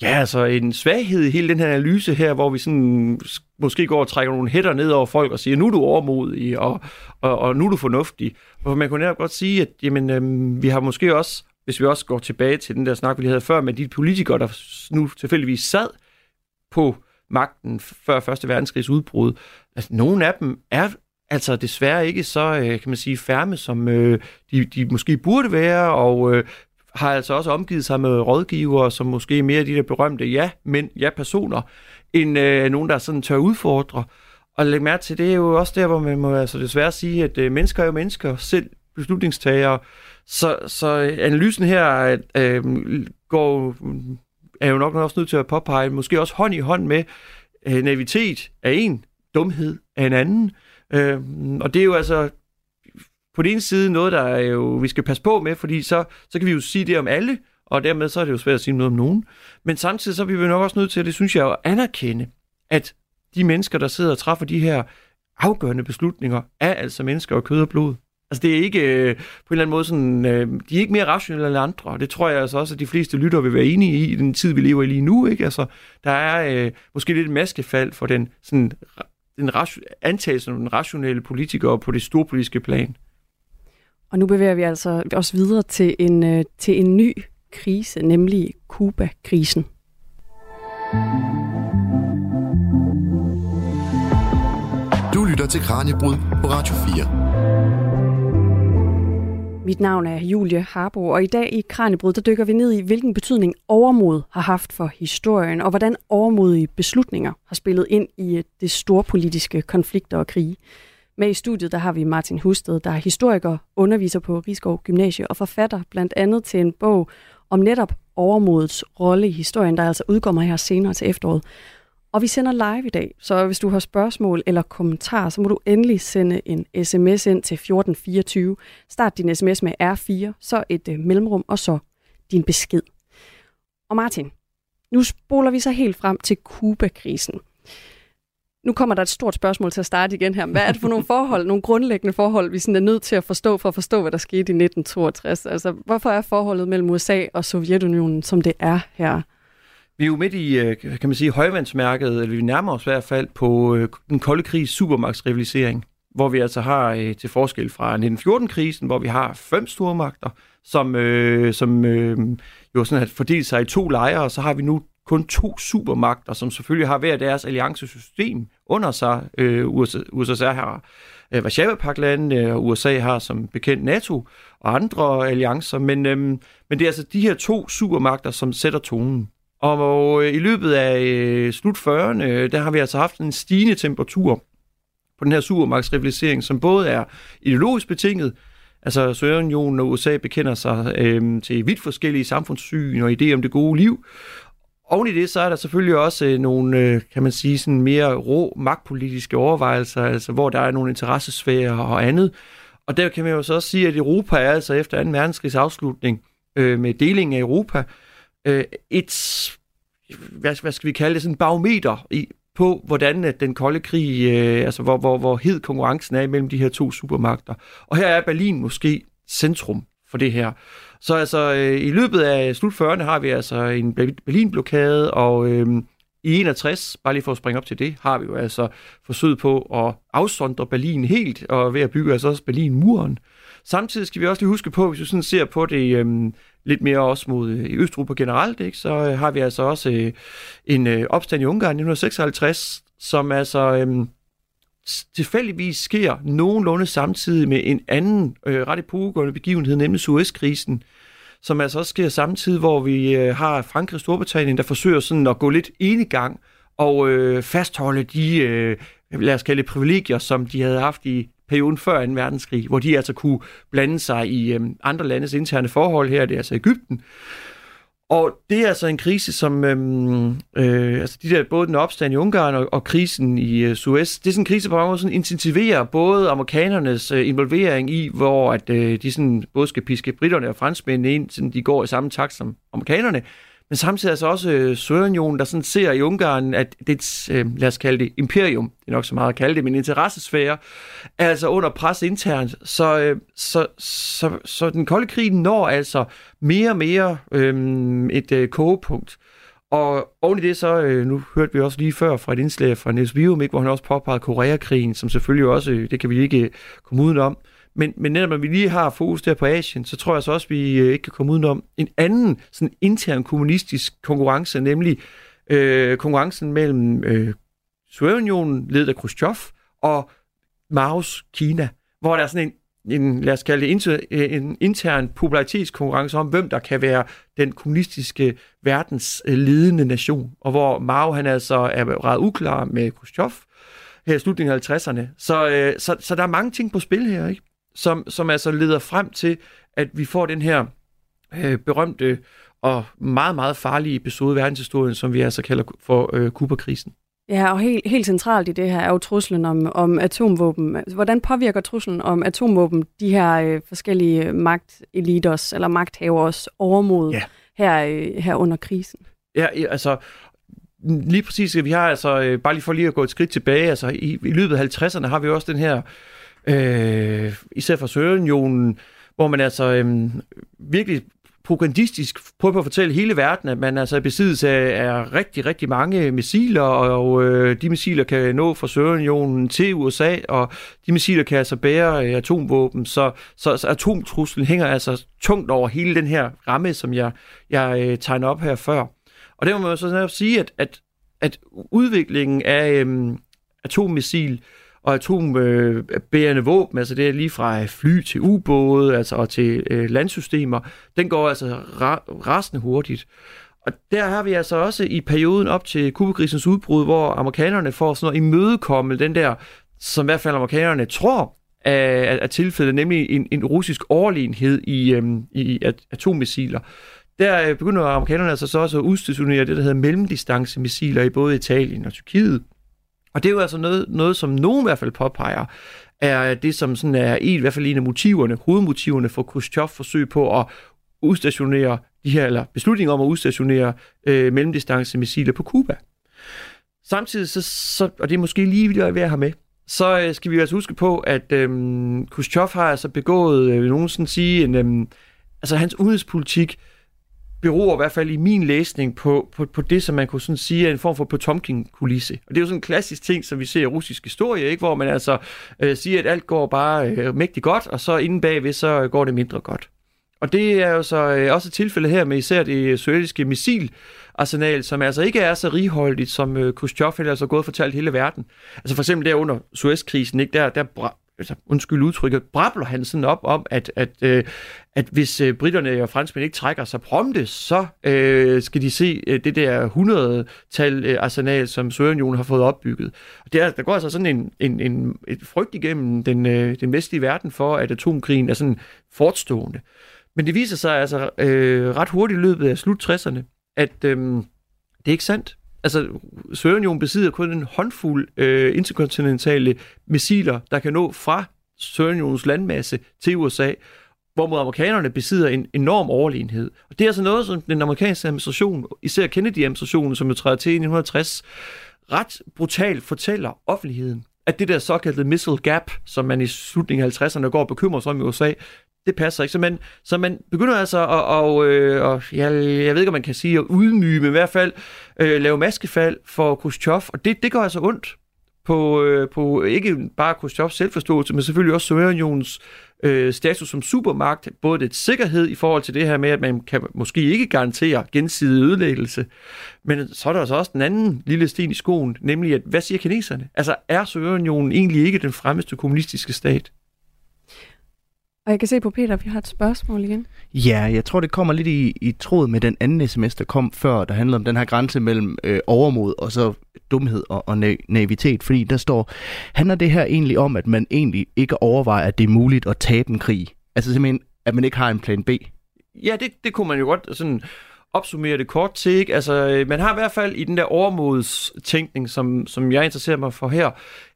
ja, altså en svaghed i hele den her analyse her, hvor vi sådan måske går og trækker nogle hætter ned over folk og siger, nu er du overmodig, og, og, og nu er du fornuftig. Og man kunne netop godt sige, at jamen, øhm, vi har måske også hvis vi også går tilbage til den der snak, vi havde før med de politikere, der nu tilfældigvis sad på magten før Første Verdenskrigs udbrud. Altså, nogle af dem er altså desværre ikke så, øh, kan man sige, færme, som øh, de, de måske burde være, og øh, har altså også omgivet sig med rådgivere, som måske er mere de der berømte ja, men ja-personer, end øh, nogen, der sådan tør udfordre. Og læg mærke til, det er jo også der, hvor man må altså desværre sige, at øh, mennesker er jo mennesker, selv beslutningstagere, så, så analysen her øh, går, er jo nok også nødt til at påpege, måske også hånd i hånd med øh, navitet er en, dumhed er en anden. Øh, og det er jo altså på den ene side noget, der er jo, vi skal passe på med, fordi så, så kan vi jo sige det om alle, og dermed så er det jo svært at sige noget om nogen. Men samtidig så er vi jo nok også nødt til, det synes jeg, at anerkende, at de mennesker, der sidder og træffer de her afgørende beslutninger, er altså mennesker og kød og blod. Altså det er ikke øh, på en eller anden måde sådan, øh, de er ikke mere rationelle end andre, og det tror jeg altså også, at de fleste lytter vil være enige i, i den tid, vi lever i lige nu. Ikke? Altså, der er øh, måske lidt maskefald for den, sådan, den antagelse af den rationelle politikere på det store politiske plan. Og nu bevæger vi altså også videre til en, øh, til en ny krise, nemlig Kuba-krisen. til Kranjebrud på Radio 4. Mit navn er Julie Harbo, og i dag i Kranjebrud, der dykker vi ned i, hvilken betydning overmod har haft for historien, og hvordan overmodige beslutninger har spillet ind i øh, det store politiske konflikter og krige. Med i studiet der har vi Martin Husted, der er historiker, underviser på Rigskov Gymnasie og forfatter blandt andet til en bog om netop overmodets rolle i historien, der altså udkommer her senere til efteråret. Og vi sender live i dag, så hvis du har spørgsmål eller kommentarer, så må du endelig sende en sms ind til 1424. Start din sms med R4, så et øh, mellemrum, og så din besked. Og Martin, nu spoler vi så helt frem til Kuba-krisen. Nu kommer der et stort spørgsmål til at starte igen her. Hvad er det for nogle forhold, nogle grundlæggende forhold, vi sådan er nødt til at forstå for at forstå, hvad der skete i 1962? Altså, hvorfor er forholdet mellem USA og Sovjetunionen, som det er her? Vi er jo midt i, øh, kan man sige, højvandsmærket, eller vi nærmer os i hvert fald på øh, den kolde krigs supermagtsrivalisering, hvor vi altså har øh, til forskel fra 1914-krisen, hvor vi har fem stormagter, som, øh, som øh, jo sådan har fordelt sig i to lejre, og så har vi nu kun to supermagter, som selvfølgelig har hver deres alliancesystem under sig. Øh, USA, USA har øh, Varsava-paklandene, øh, og USA har som bekendt NATO og andre alliancer, men, øh, men det er altså de her to supermagter, som sætter tonen. Og øh, i løbet af øh, slut 40'erne, øh, der har vi altså haft en stigende temperatur på den her supermagtsrivalisering, som både er ideologisk betinget, altså Sovjetunionen og USA bekender sig øh, til vidt forskellige samfundssyn og idéer om det gode liv, Oven i det, så er der selvfølgelig også øh, nogle, øh, kan man sige, sådan mere rå magtpolitiske overvejelser, altså hvor der er nogle interessesfærer og andet. Og der kan man jo så også sige, at Europa er altså efter 2. verdenskrigs afslutning øh, med delingen af Europa øh, et, hvad, hvad skal vi kalde det, sådan barometer i, på, hvordan at den kolde krig, øh, altså hvor, hvor, hvor hed konkurrencen er mellem de her to supermagter. Og her er Berlin måske centrum for det her. Så altså, øh, i løbet af slut 40'erne har vi altså en Berlin-blokade, og øh, i 61, bare lige for at springe op til det, har vi jo altså forsøget på at afsondre Berlin helt, og ved at bygge altså også Berlin-muren. Samtidig skal vi også lige huske på, hvis vi sådan ser på det øh, lidt mere også mod øh, Østeuropa generelt, ikke, så øh, har vi altså også øh, en øh, opstand i Ungarn i 1956, som altså... Øh, tilfældigvis sker nogenlunde samtidig med en anden øh, ret epokegående begivenhed, nemlig Suezkrisen, som altså også sker samtidig, hvor vi øh, har Frankrig og Storbritannien, der forsøger sådan at gå lidt enegang og øh, fastholde de, øh, lad os kalde det, privilegier, som de havde haft i perioden før 2. verdenskrig, hvor de altså kunne blande sig i øh, andre landes interne forhold her, det er altså Ægypten. Og det er altså en krise, som øhm, øh, altså de der, både den opstand i Ungarn og, og krisen i øh, Suez, det er sådan en krise, på mange måde sådan intensiverer både amerikanernes øh, involvering i, hvor at øh, de sådan både skal piske britterne og franskmændene ind, så de går i samme takt som amerikanerne, men samtidig altså også øh, der sådan ser i Ungarn, at det, øh, lad os kalde det imperium, det er nok så meget at kalde det, men interessesfære, er altså under pres internt. Så, øh, så, så, så den kolde krig når altså mere og mere øh, et øh, kogepunkt. Og oven i det så, øh, nu hørte vi også lige før fra et indslag fra Niels Vium, hvor han også påpegede Koreakrigen, som selvfølgelig også, øh, det kan vi ikke komme udenom, men, men netop når vi lige har fokus der på Asien, så tror jeg så også, at vi øh, ikke kan komme udenom en anden sådan intern kommunistisk konkurrence, nemlig øh, konkurrencen mellem øh, Sovjetunionen, ledet af Khrushchev, og Maos Kina, hvor der er sådan en, en lad os kalde det, inter, øh, en intern popularitetskonkurrence om, hvem der kan være den kommunistiske verdens øh, ledende nation, og hvor Mao han altså er ret uklar med Khrushchev her i slutningen af 50'erne. Så, øh, så, så der er mange ting på spil her, ikke? Som, som altså leder frem til, at vi får den her øh, berømte og meget, meget farlige episode i verdenshistorien, som vi altså kalder for øh, Kuba-krisen. Ja, og helt, helt centralt i det her er jo truslen om, om atomvåben. Hvordan påvirker truslen om atomvåben de her øh, forskellige magteliters eller magthavers overmod ja. her, øh, her under krisen? Ja, altså lige præcis. Vi har altså, øh, bare lige for lige at gå et skridt tilbage, altså i, i løbet af 50'erne har vi også den her øh, især fra Sovjetunionen, hvor man altså øh, virkelig propagandistisk prøver på at fortælle hele verden, at man altså er besiddelse af, af rigtig, rigtig mange missiler, og øh, de missiler kan nå fra Sovjetunionen til USA, og de missiler kan altså bære øh, atomvåben, så, så, så atomtruslen hænger altså tungt over hele den her ramme, som jeg, jeg øh, tegner op her før. Og det må man jo så sige, at, at, at udviklingen af øh, atommissil og atombærende øh, våben, altså det er lige fra øh, fly til ubåde altså, og til øh, landsystemer, den går altså ra- rasende hurtigt. Og der har vi altså også i perioden op til Kubakrisens udbrud, hvor amerikanerne får sådan noget imødekomme den der, som i hvert fald amerikanerne tror er, er tilfældet, nemlig en, en russisk overlegenhed i, øhm, i atommissiler. Der øh, begynder amerikanerne altså så også at udstationere det, der hedder mellemdistancemissiler i både Italien og Tyrkiet. Og det er jo altså noget, noget som nogen i hvert fald påpeger, er det, som sådan er i hvert fald en af motiverne, hovedmotiverne for Khrushchev forsøg på at udstationere de her, eller beslutningen om at udstationere øh, mellemdistancemissiler på Cuba. Samtidig, så, så, og det er måske lige ved at have med, så øh, skal vi altså huske på, at øh, Khrushchev har altså begået, øh, nogen sådan sige, en, øh, altså hans udenrigspolitik beror i hvert fald i min læsning på, på, på det, som man kunne sådan sige er en form for Potomkin-kulisse. Og det er jo sådan en klassisk ting, som vi ser i russisk historie, ikke? hvor man altså øh, siger, at alt går bare øh, mægtigt godt, og så inden bagved, så går det mindre godt. Og det er jo så øh, også tilfældet her med især det sovjetiske missilarsenal, som altså ikke er så righoldigt, som øh, Khrushchev har gået og fortalt hele verden. Altså for eksempel der under Suezkrisen, ikke? Der, der altså, undskyld udtrykket, brabler han sådan op om, at, at, øh, at hvis øh, britterne og franskmænd ikke trækker sig prompte, så øh, skal de se øh, det der 100-tal øh, arsenal, som Sovjetunionen har fået opbygget. Og der, der går altså sådan en, en, en, et frygt igennem den, øh, den vestlige verden for, at atomkrigen er sådan fortstående. Men det viser sig altså øh, ret hurtigt i løbet af slut 60'erne, at øh, det er ikke sandt. Altså, Sovjetunionen besidder kun en håndfuld øh, interkontinentale missiler, der kan nå fra Sovjetunionens landmasse til USA, hvorimod amerikanerne besidder en enorm overlegenhed. Og det er altså noget, som den amerikanske administration, især Kennedy-administrationen, som jo træder til i 1960, ret brutalt fortæller offentligheden, at det der såkaldte missile gap, som man i slutningen af 50'erne går og bekymrer sig om i USA, det passer ikke. Så man, så man begynder altså at, og, øh, og jeg, jeg ved ikke, om man kan sige at udmyge, men i hvert fald øh, lave maskefald for Khrushchev, og det, det gør altså ondt på, øh, på ikke bare Khrushchevs selvforståelse, men selvfølgelig også Sovjetunionens øh, status som supermagt, både det sikkerhed i forhold til det her med, at man kan måske ikke garantere gensidig ødelæggelse, men så er der altså også den anden lille sten i skoen, nemlig at, hvad siger kineserne? Altså, er Sovjetunionen egentlig ikke den fremmeste kommunistiske stat? Og jeg kan se på Peter, at vi har et spørgsmål igen. Ja, jeg tror, det kommer lidt i, i tråd med den anden sms, der kom før, der handlede om den her grænse mellem øh, overmod og så dumhed og, og na- naivitet. Fordi der står, handler det her egentlig om, at man egentlig ikke overvejer, at det er muligt at tabe en krig? Altså simpelthen, at man ikke har en plan B? Ja, det, det kunne man jo godt sådan opsummere det kort til. Ikke? Altså, øh, man har i hvert fald i den der overmodstænkning, som, som jeg interesserer mig for her,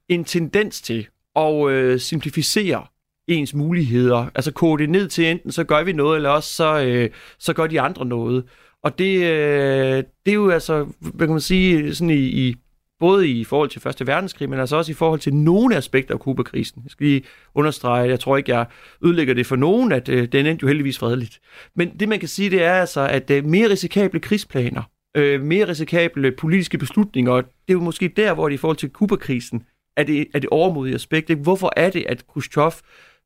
en tendens til at øh, simplificere ens muligheder. Altså kode det ned til enten så gør vi noget, eller også så, øh, så gør de andre noget. Og det, øh, det er jo altså, hvad kan man sige, sådan i, i både i forhold til Første Verdenskrig, men altså også i forhold til nogle aspekter af Kubakrisen. Jeg skal lige understrege, jeg tror ikke, jeg ødelægger det for nogen, at øh, den endte jo heldigvis fredeligt. Men det, man kan sige, det er altså, at øh, mere risikable krigsplaner, øh, mere risikable politiske beslutninger, det er jo måske der, hvor det i forhold til Kubakrisen er det, er det overmodige aspekt. Ikke? Hvorfor er det, at Khrushchev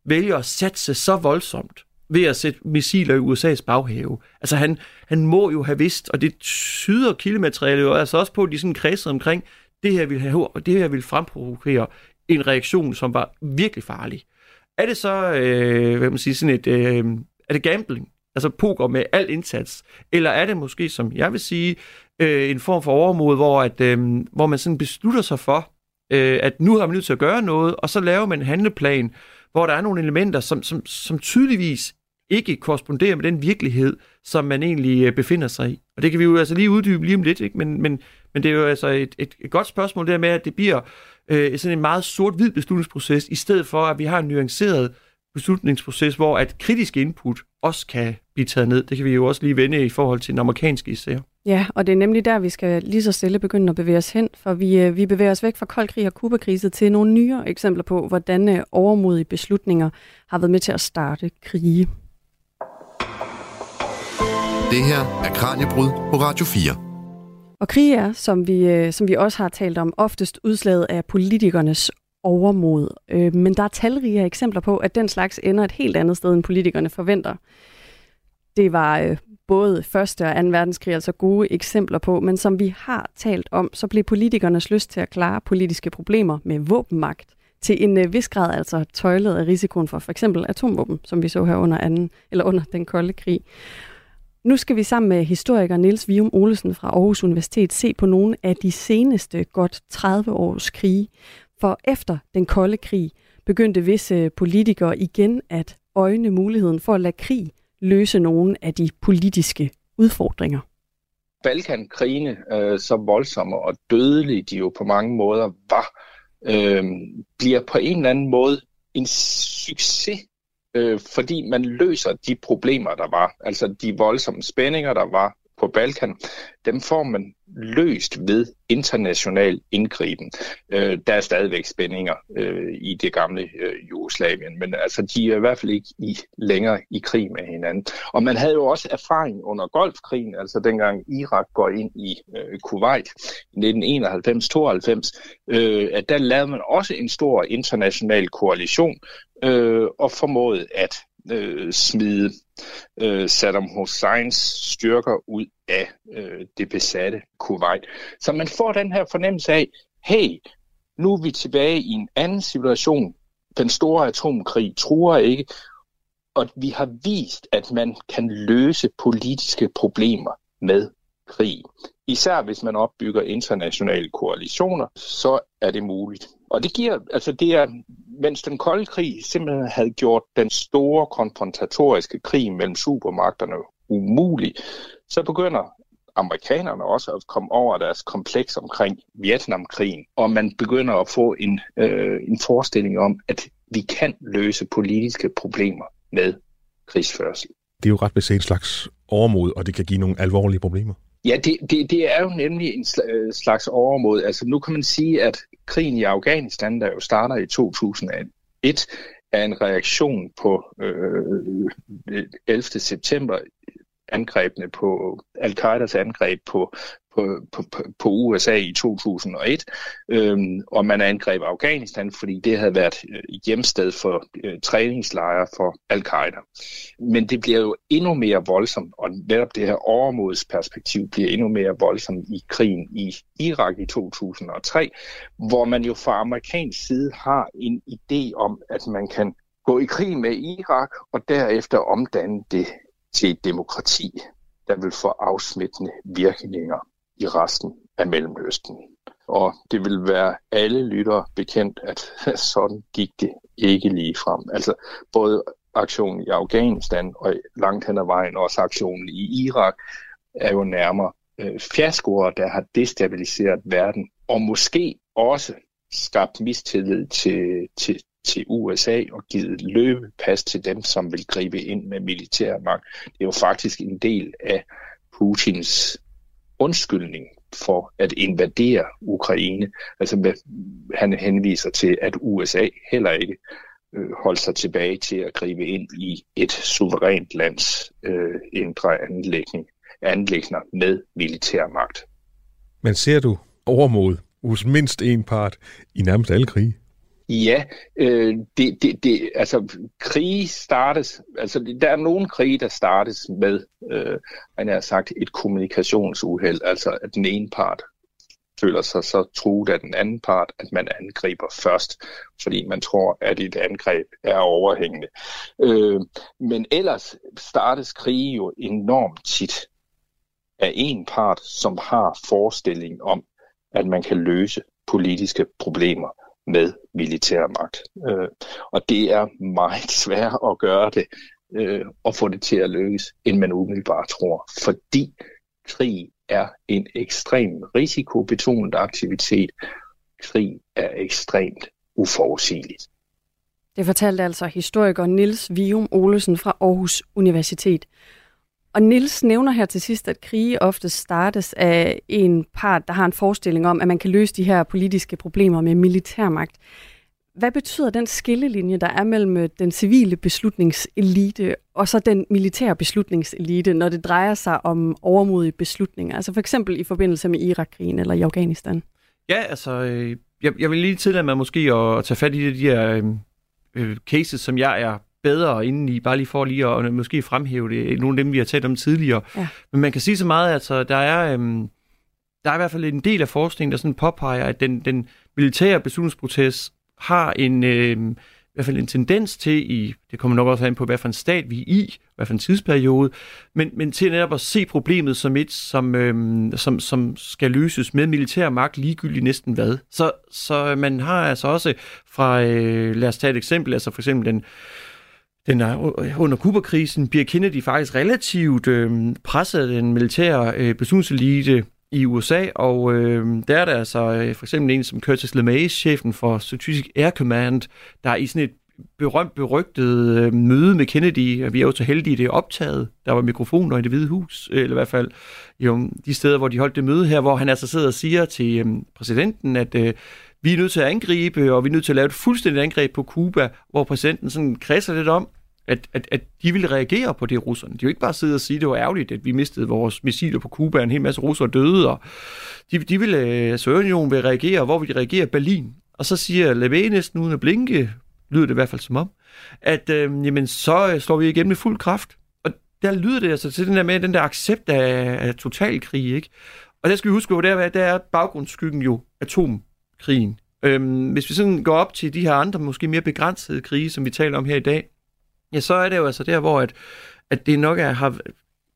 vælger at satse så voldsomt ved at sætte missiler i USA's baghave. Altså han, han må jo have vidst, og det tyder kildematerialet jo altså også på, at de sådan kredsede omkring, det her vil have, og det her vil fremprovokere en reaktion, som var virkelig farlig. Er det så, øh, hvad man siger, sådan et, øh, er det gambling? Altså poker med al indsats? Eller er det måske, som jeg vil sige, øh, en form for overmod, hvor, at, øh, hvor man sådan beslutter sig for, øh, at nu har man nødt til at gøre noget, og så laver man en handleplan, hvor der er nogle elementer, som, som, som tydeligvis ikke korresponderer med den virkelighed, som man egentlig øh, befinder sig i. Og det kan vi jo altså lige uddybe lige om lidt, ikke? Men, men, men det er jo altså et, et, et godt spørgsmål der med, at det bliver øh, sådan en meget sort-hvid beslutningsproces, i stedet for at vi har en nuanceret beslutningsproces, hvor at kritisk input også kan blive taget ned. Det kan vi jo også lige vende i forhold til den amerikanske især. Ja, og det er nemlig der, vi skal lige så stille begynde at bevæge os hen, for vi, øh, vi bevæger os væk fra kold krig og Kubakrise til nogle nyere eksempler på, hvordan øh, overmodige beslutninger har været med til at starte krige. Det her er Kranjebrud på Radio 4. Og krig er, som vi, øh, som vi også har talt om, oftest udslaget af politikernes overmod. Men der er talrige eksempler på, at den slags ender et helt andet sted, end politikerne forventer. Det var både første og 2. verdenskrig altså gode eksempler på, men som vi har talt om, så blev politikernes lyst til at klare politiske problemer med våbenmagt til en øh, vis grad altså tøjlet af risikoen for for eksempel atomvåben, som vi så her under, anden, eller under den kolde krig. Nu skal vi sammen med historiker Niels Vium Olesen fra Aarhus Universitet se på nogle af de seneste godt 30 års krige. For efter den kolde krig begyndte visse politikere igen at øjne muligheden for at lade krig løse nogle af de politiske udfordringer. Balkankrigene, øh, så voldsomme og dødelige de jo på mange måder var, øh, bliver på en eller anden måde en succes øh, fordi man løser de problemer, der var. Altså de voldsomme spændinger, der var på Balkan, dem får man løst ved international indgriben. Øh, der er stadigvæk spændinger øh, i det gamle øh, Jugoslavien, men altså, de er i hvert fald ikke i, længere i krig med hinanden. Og man havde jo også erfaring under Golfkrigen, altså dengang Irak går ind i øh, Kuwait i 1991-92, øh, at der lavede man også en stor international koalition øh, og formåede at øh, smide øh, Saddam Husseins styrker ud af øh, det besatte Kuwait. Så man får den her fornemmelse af, hey, nu er vi tilbage i en anden situation. Den store atomkrig truer ikke, og vi har vist, at man kan løse politiske problemer med krig. Især hvis man opbygger internationale koalitioner, så er det muligt. Og det giver, altså det er, mens den kolde krig simpelthen havde gjort den store konfrontatoriske krig mellem supermagterne umulig, så begynder amerikanerne også at komme over deres kompleks omkring Vietnamkrigen, og man begynder at få en, øh, en forestilling om, at vi kan løse politiske problemer med krigsførsel. Det er jo ret beset en slags overmod, og det kan give nogle alvorlige problemer. Ja, det, det, det er jo nemlig en øh, slags overmod. Altså nu kan man sige, at krigen i Afghanistan, der jo starter i 2001, er en reaktion på øh, øh 11. september angrebene på al-Qaidas angreb på på, på, på USA i 2001, øhm, og man angreb Afghanistan, fordi det havde været øh, hjemsted for øh, træningslejre for al-Qaida. Men det bliver jo endnu mere voldsomt, og netop det her overmodsperspektiv bliver endnu mere voldsomt i krigen i Irak i 2003, hvor man jo fra amerikansk side har en idé om, at man kan gå i krig med Irak og derefter omdanne det til et demokrati, der vil få afsmittende virkninger i resten af Mellemøsten. Og det vil være alle lyttere bekendt, at sådan gik det ikke lige frem. Altså både aktionen i Afghanistan og langt hen ad vejen også aktionen i Irak er jo nærmere øh, fiaskoer, der har destabiliseret verden, og måske også skabt mistillid til, til, til USA og givet løbepas til dem, som vil gribe ind med militærmagt. Det er jo faktisk en del af Putins undskyldning for at invadere Ukraine. Altså med, han henviser til, at USA heller ikke øh, holdt sig tilbage til at gribe ind i et suverænt lands øh, indre anlægning, anlægner med militærmagt. Men ser du overmod hos mindst en part i nærmest alle krige? Ja, øh, det, det, det, altså krige startes, altså der er nogle krige, der startes med, øh, man har sagt, et kommunikationsuheld, altså at den ene part føler sig så truet af den anden part, at man angriber først, fordi man tror, at et angreb er overhængende. Øh, men ellers startes krige jo enormt tit af en part, som har forestilling om, at man kan løse politiske problemer med militærmagt. Øh, og det er meget svært at gøre det øh, og få det til at lykkes, end man umiddelbart tror. Fordi krig er en ekstrem risikobetonet aktivitet. Krig er ekstremt uforudsigeligt. Det fortalte altså historiker Nils Vium Olesen fra Aarhus Universitet. Og Nils nævner her til sidst, at krige ofte startes af en part, der har en forestilling om, at man kan løse de her politiske problemer med militærmagt. Hvad betyder den skillelinje, der er mellem øh, den civile beslutningselite og så den militære beslutningselite, når det drejer sig om overmodige beslutninger? Altså for eksempel i forbindelse med Irakkrigen eller i Afghanistan? Ja, altså, øh, jeg, jeg vil lige tillade mig måske at, at tage fat i de her øh, øh cases, som jeg er bedre indeni, bare lige for lige at måske fremhæve det, nogle af dem, vi har talt om tidligere. Ja. Men man kan sige så meget, at altså, der er... Øhm, der er i hvert fald en del af forskningen, der sådan påpeger, at den, den militære beslutningsproces har en, øh, i hvert fald en tendens til, i, det kommer nok også an på, hvad for en stat vi er i, hvad for en tidsperiode, men, men til netop at se problemet som et, som, øh, som, som skal løses med militær magt ligegyldigt næsten hvad. Så, så man har altså også fra, øh, lad os tage et eksempel, altså for eksempel den den er, under Kuba-krisen bliver Kennedy faktisk relativt øh, presset af den militære øh, beslutningselite i USA, og øh, der er der altså øh, for eksempel en som Curtis LeMay, chefen for Strategic Air Command, der er i sådan et berømt berygtet øh, møde med Kennedy, og vi er jo så heldige, det er optaget. Der var mikrofoner i det hvide hus, øh, eller i hvert fald jo, de steder, hvor de holdt det møde her, hvor han altså sidder og siger til øh, præsidenten, at øh, vi er nødt til at angribe, og vi er nødt til at lave et fuldstændigt angreb på Cuba, hvor præsidenten sådan kredser lidt om, at, at, at de ville reagere på det, russerne. De jo ikke bare sidde og sige, at det var ærgerligt, at vi mistede vores missiler på Cuba, en hel masse russere døde, og de, de ville, øh, Sovjetunionen vil reagere, hvor vil de reagere? Berlin. Og så siger Leve næsten uden at blinke, lyder det i hvert fald som om, at øh, jamen, så øh, slår vi igen med fuld kraft. Og der lyder det altså til den der med, den der accept af, af totalkrig, ikke? Og der skal vi huske, hvor der er, der er baggrundsskyggen jo atomkrigen. Øhm, hvis vi sådan går op til de her andre, måske mere begrænsede krige, som vi taler om her i dag, ja, så er det jo altså der, hvor at, at det nok er, har,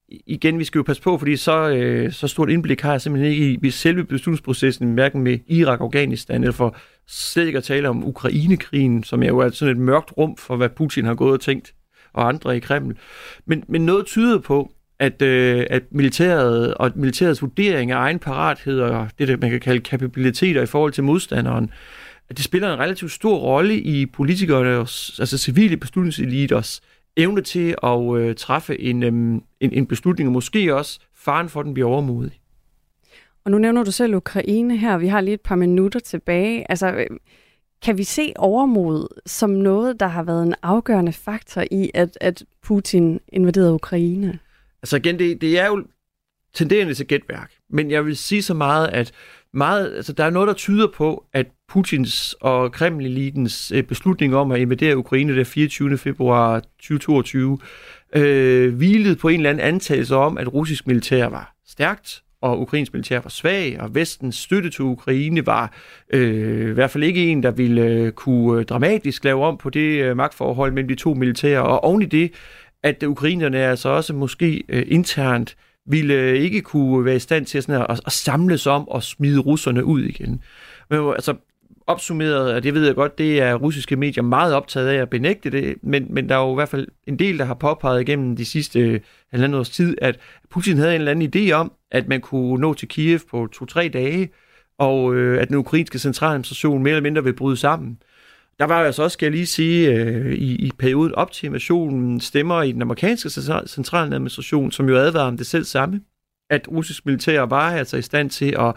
igen, vi skal jo passe på, fordi så, øh, så stort indblik har jeg simpelthen ikke i, i selve beslutningsprocessen, hverken med Irak, Afghanistan, eller for slet ikke at tale om Ukrainekrigen, som er jo er sådan et mørkt rum for, hvad Putin har gået og tænkt, og andre i Kreml. Men, men noget tyder på, at, øh, at militæret og militærets vurdering af egen parathed og det, der man kan kalde kapabiliteter i forhold til modstanderen, at det spiller en relativt stor rolle i politikernes, altså civile beslutningseliters evne til at øh, træffe en, øhm, en, en beslutning, og måske også faren for, at den bliver overmodig. Og nu nævner du selv Ukraine her. Vi har lige et par minutter tilbage. Altså, øh, kan vi se overmod som noget, der har været en afgørende faktor i, at, at Putin invaderede Ukraine? Altså igen, det, det er jo tenderende til gætværk. Men jeg vil sige så meget, at meget, altså, der er noget, der tyder på, at Putins og Kreml-elitens øh, beslutning om at invadere Ukraine den 24. februar 2022 øh, hvilede på en eller anden antagelse om, at russisk militær var stærkt, og ukrainsk militær var svag, og vestens støtte til Ukraine var øh, i hvert fald ikke en, der ville øh, kunne øh, dramatisk lave om på det øh, magtforhold mellem de to militære. Og oven i det, at ukrainerne altså også måske øh, internt ville øh, ikke kunne være i stand til sådan at, at samles om og smide russerne ud igen. Men altså, opsummeret, og det ved jeg godt, det er russiske medier meget optaget af at benægte det, men, men der er jo i hvert fald en del, der har påpeget igennem de sidste øh, halvandet års tid, at Putin havde en eller anden idé om, at man kunne nå til Kiev på to-tre dage, og øh, at den ukrainske centraladministration mere eller mindre vil bryde sammen. Der var altså også, skal jeg lige sige, øh, i, i perioden op til invasionen, stemmer i den amerikanske centraladministration, som jo advarer om det selv samme, at russisk militær var altså i stand til at,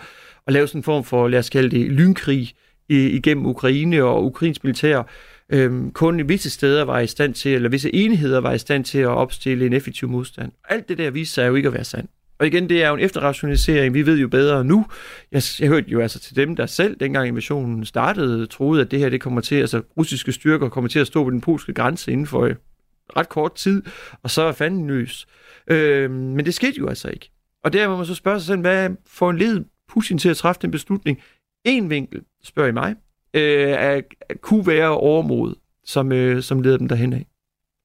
at lave sådan en form for, lad os kalde det, lynkrig igennem Ukraine og ukrainsk militær. Øhm, kun i visse steder var i stand til, eller visse enheder var i stand til at opstille en effektiv modstand. Alt det der viste sig jo ikke at være sandt. Og igen, det er jo en efterrationalisering. Vi ved jo bedre nu. Jeg, jeg hørte jo altså til dem, der selv, dengang invasionen startede, troede, at det her det kommer til, altså russiske styrker kommer til at stå på den polske grænse inden for øh, ret kort tid, og så er fanden løs. Øh, men det skete jo altså ikke. Og der må man så spørge sig selv, hvad får en led Putin til at træffe den beslutning? En vinkel, spørger I mig, øh, er, kunne være overmod, som, øh, som leder dem derhen af.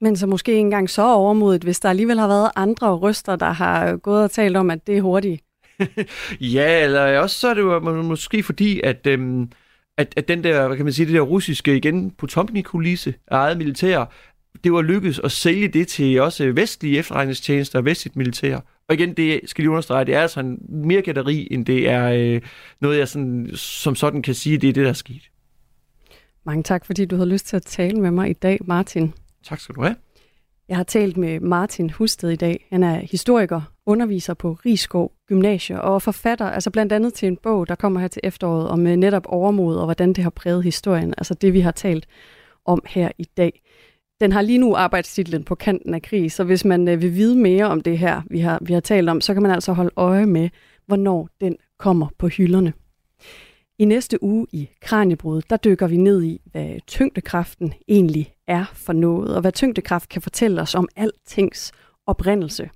Men så måske ikke engang så overmodigt, hvis der alligevel har været andre røster, der har gået og talt om, at det er hurtigt. ja, eller også så er det jo måske fordi, at, øhm, at, at den der, hvad kan man sige, det der russiske, igen, Potomkin-kulisse eget militær, det var lykkedes at sælge det til også vestlige efterretningstjenester og vestligt militær. Og igen, det skal lige understrege, det er altså en mere gætteri, end det er øh, noget, jeg sådan, som sådan kan sige, det er det, der er sket. Mange tak, fordi du havde lyst til at tale med mig i dag, Martin. Tak skal du have. Jeg har talt med Martin Husted i dag. Han er historiker, underviser på Rigskov Gymnasium og forfatter, altså blandt andet til en bog, der kommer her til efteråret om øh, netop overmod og hvordan det har præget historien, altså det vi har talt om her i dag. Den har lige nu arbejdstitlen på kanten af krig, så hvis man øh, vil vide mere om det her, vi har, vi har talt om, så kan man altså holde øje med, hvornår den kommer på hylderne. I næste uge i Kranjebrud, der dykker vi ned i, hvad tyngdekraften egentlig er for noget, og hvad tyngdekraft kan fortælle os om altings oprindelse.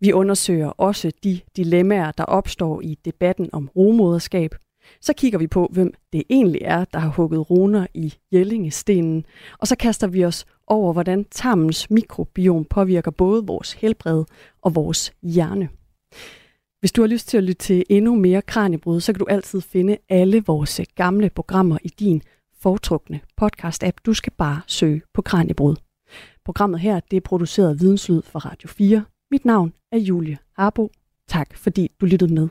Vi undersøger også de dilemmaer, der opstår i debatten om rumoderskab. Så kigger vi på, hvem det egentlig er, der har hugget runer i Jellingestenen. Og så kaster vi os over, hvordan tarmens mikrobiom påvirker både vores helbred og vores hjerne. Hvis du har lyst til at lytte til endnu mere Kranjebrud, så kan du altid finde alle vores gamle programmer i din foretrukne podcast-app. Du skal bare søge på Kranjebrud. Programmet her det er produceret af Videnslyd for Radio 4. Mit navn er Julie Harbo. Tak fordi du lyttede med.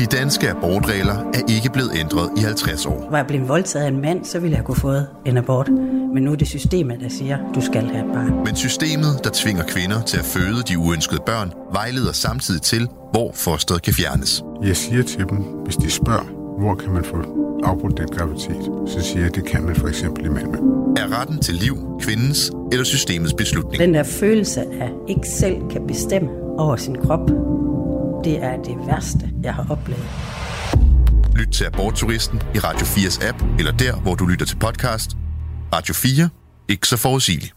De danske abortregler er ikke blevet ændret i 50 år. Var jeg blevet voldtaget af en mand, så ville jeg kunne fået en abort. Men nu er det systemet, der siger, du skal have et barn. Men systemet, der tvinger kvinder til at føde de uønskede børn, vejleder samtidig til, hvor fosteret kan fjernes. Jeg siger til dem, hvis de spørger, hvor kan man få afbrudt den graviditet, så siger jeg, at det kan man for eksempel i Malmø. Er retten til liv kvindens eller systemets beslutning? Den der følelse af ikke selv kan bestemme over sin krop, det er det værste, jeg har oplevet. Lyt til Abortturisten i Radio 4's app, eller der, hvor du lytter til podcast. Radio 4. Ikke så forudsigeligt.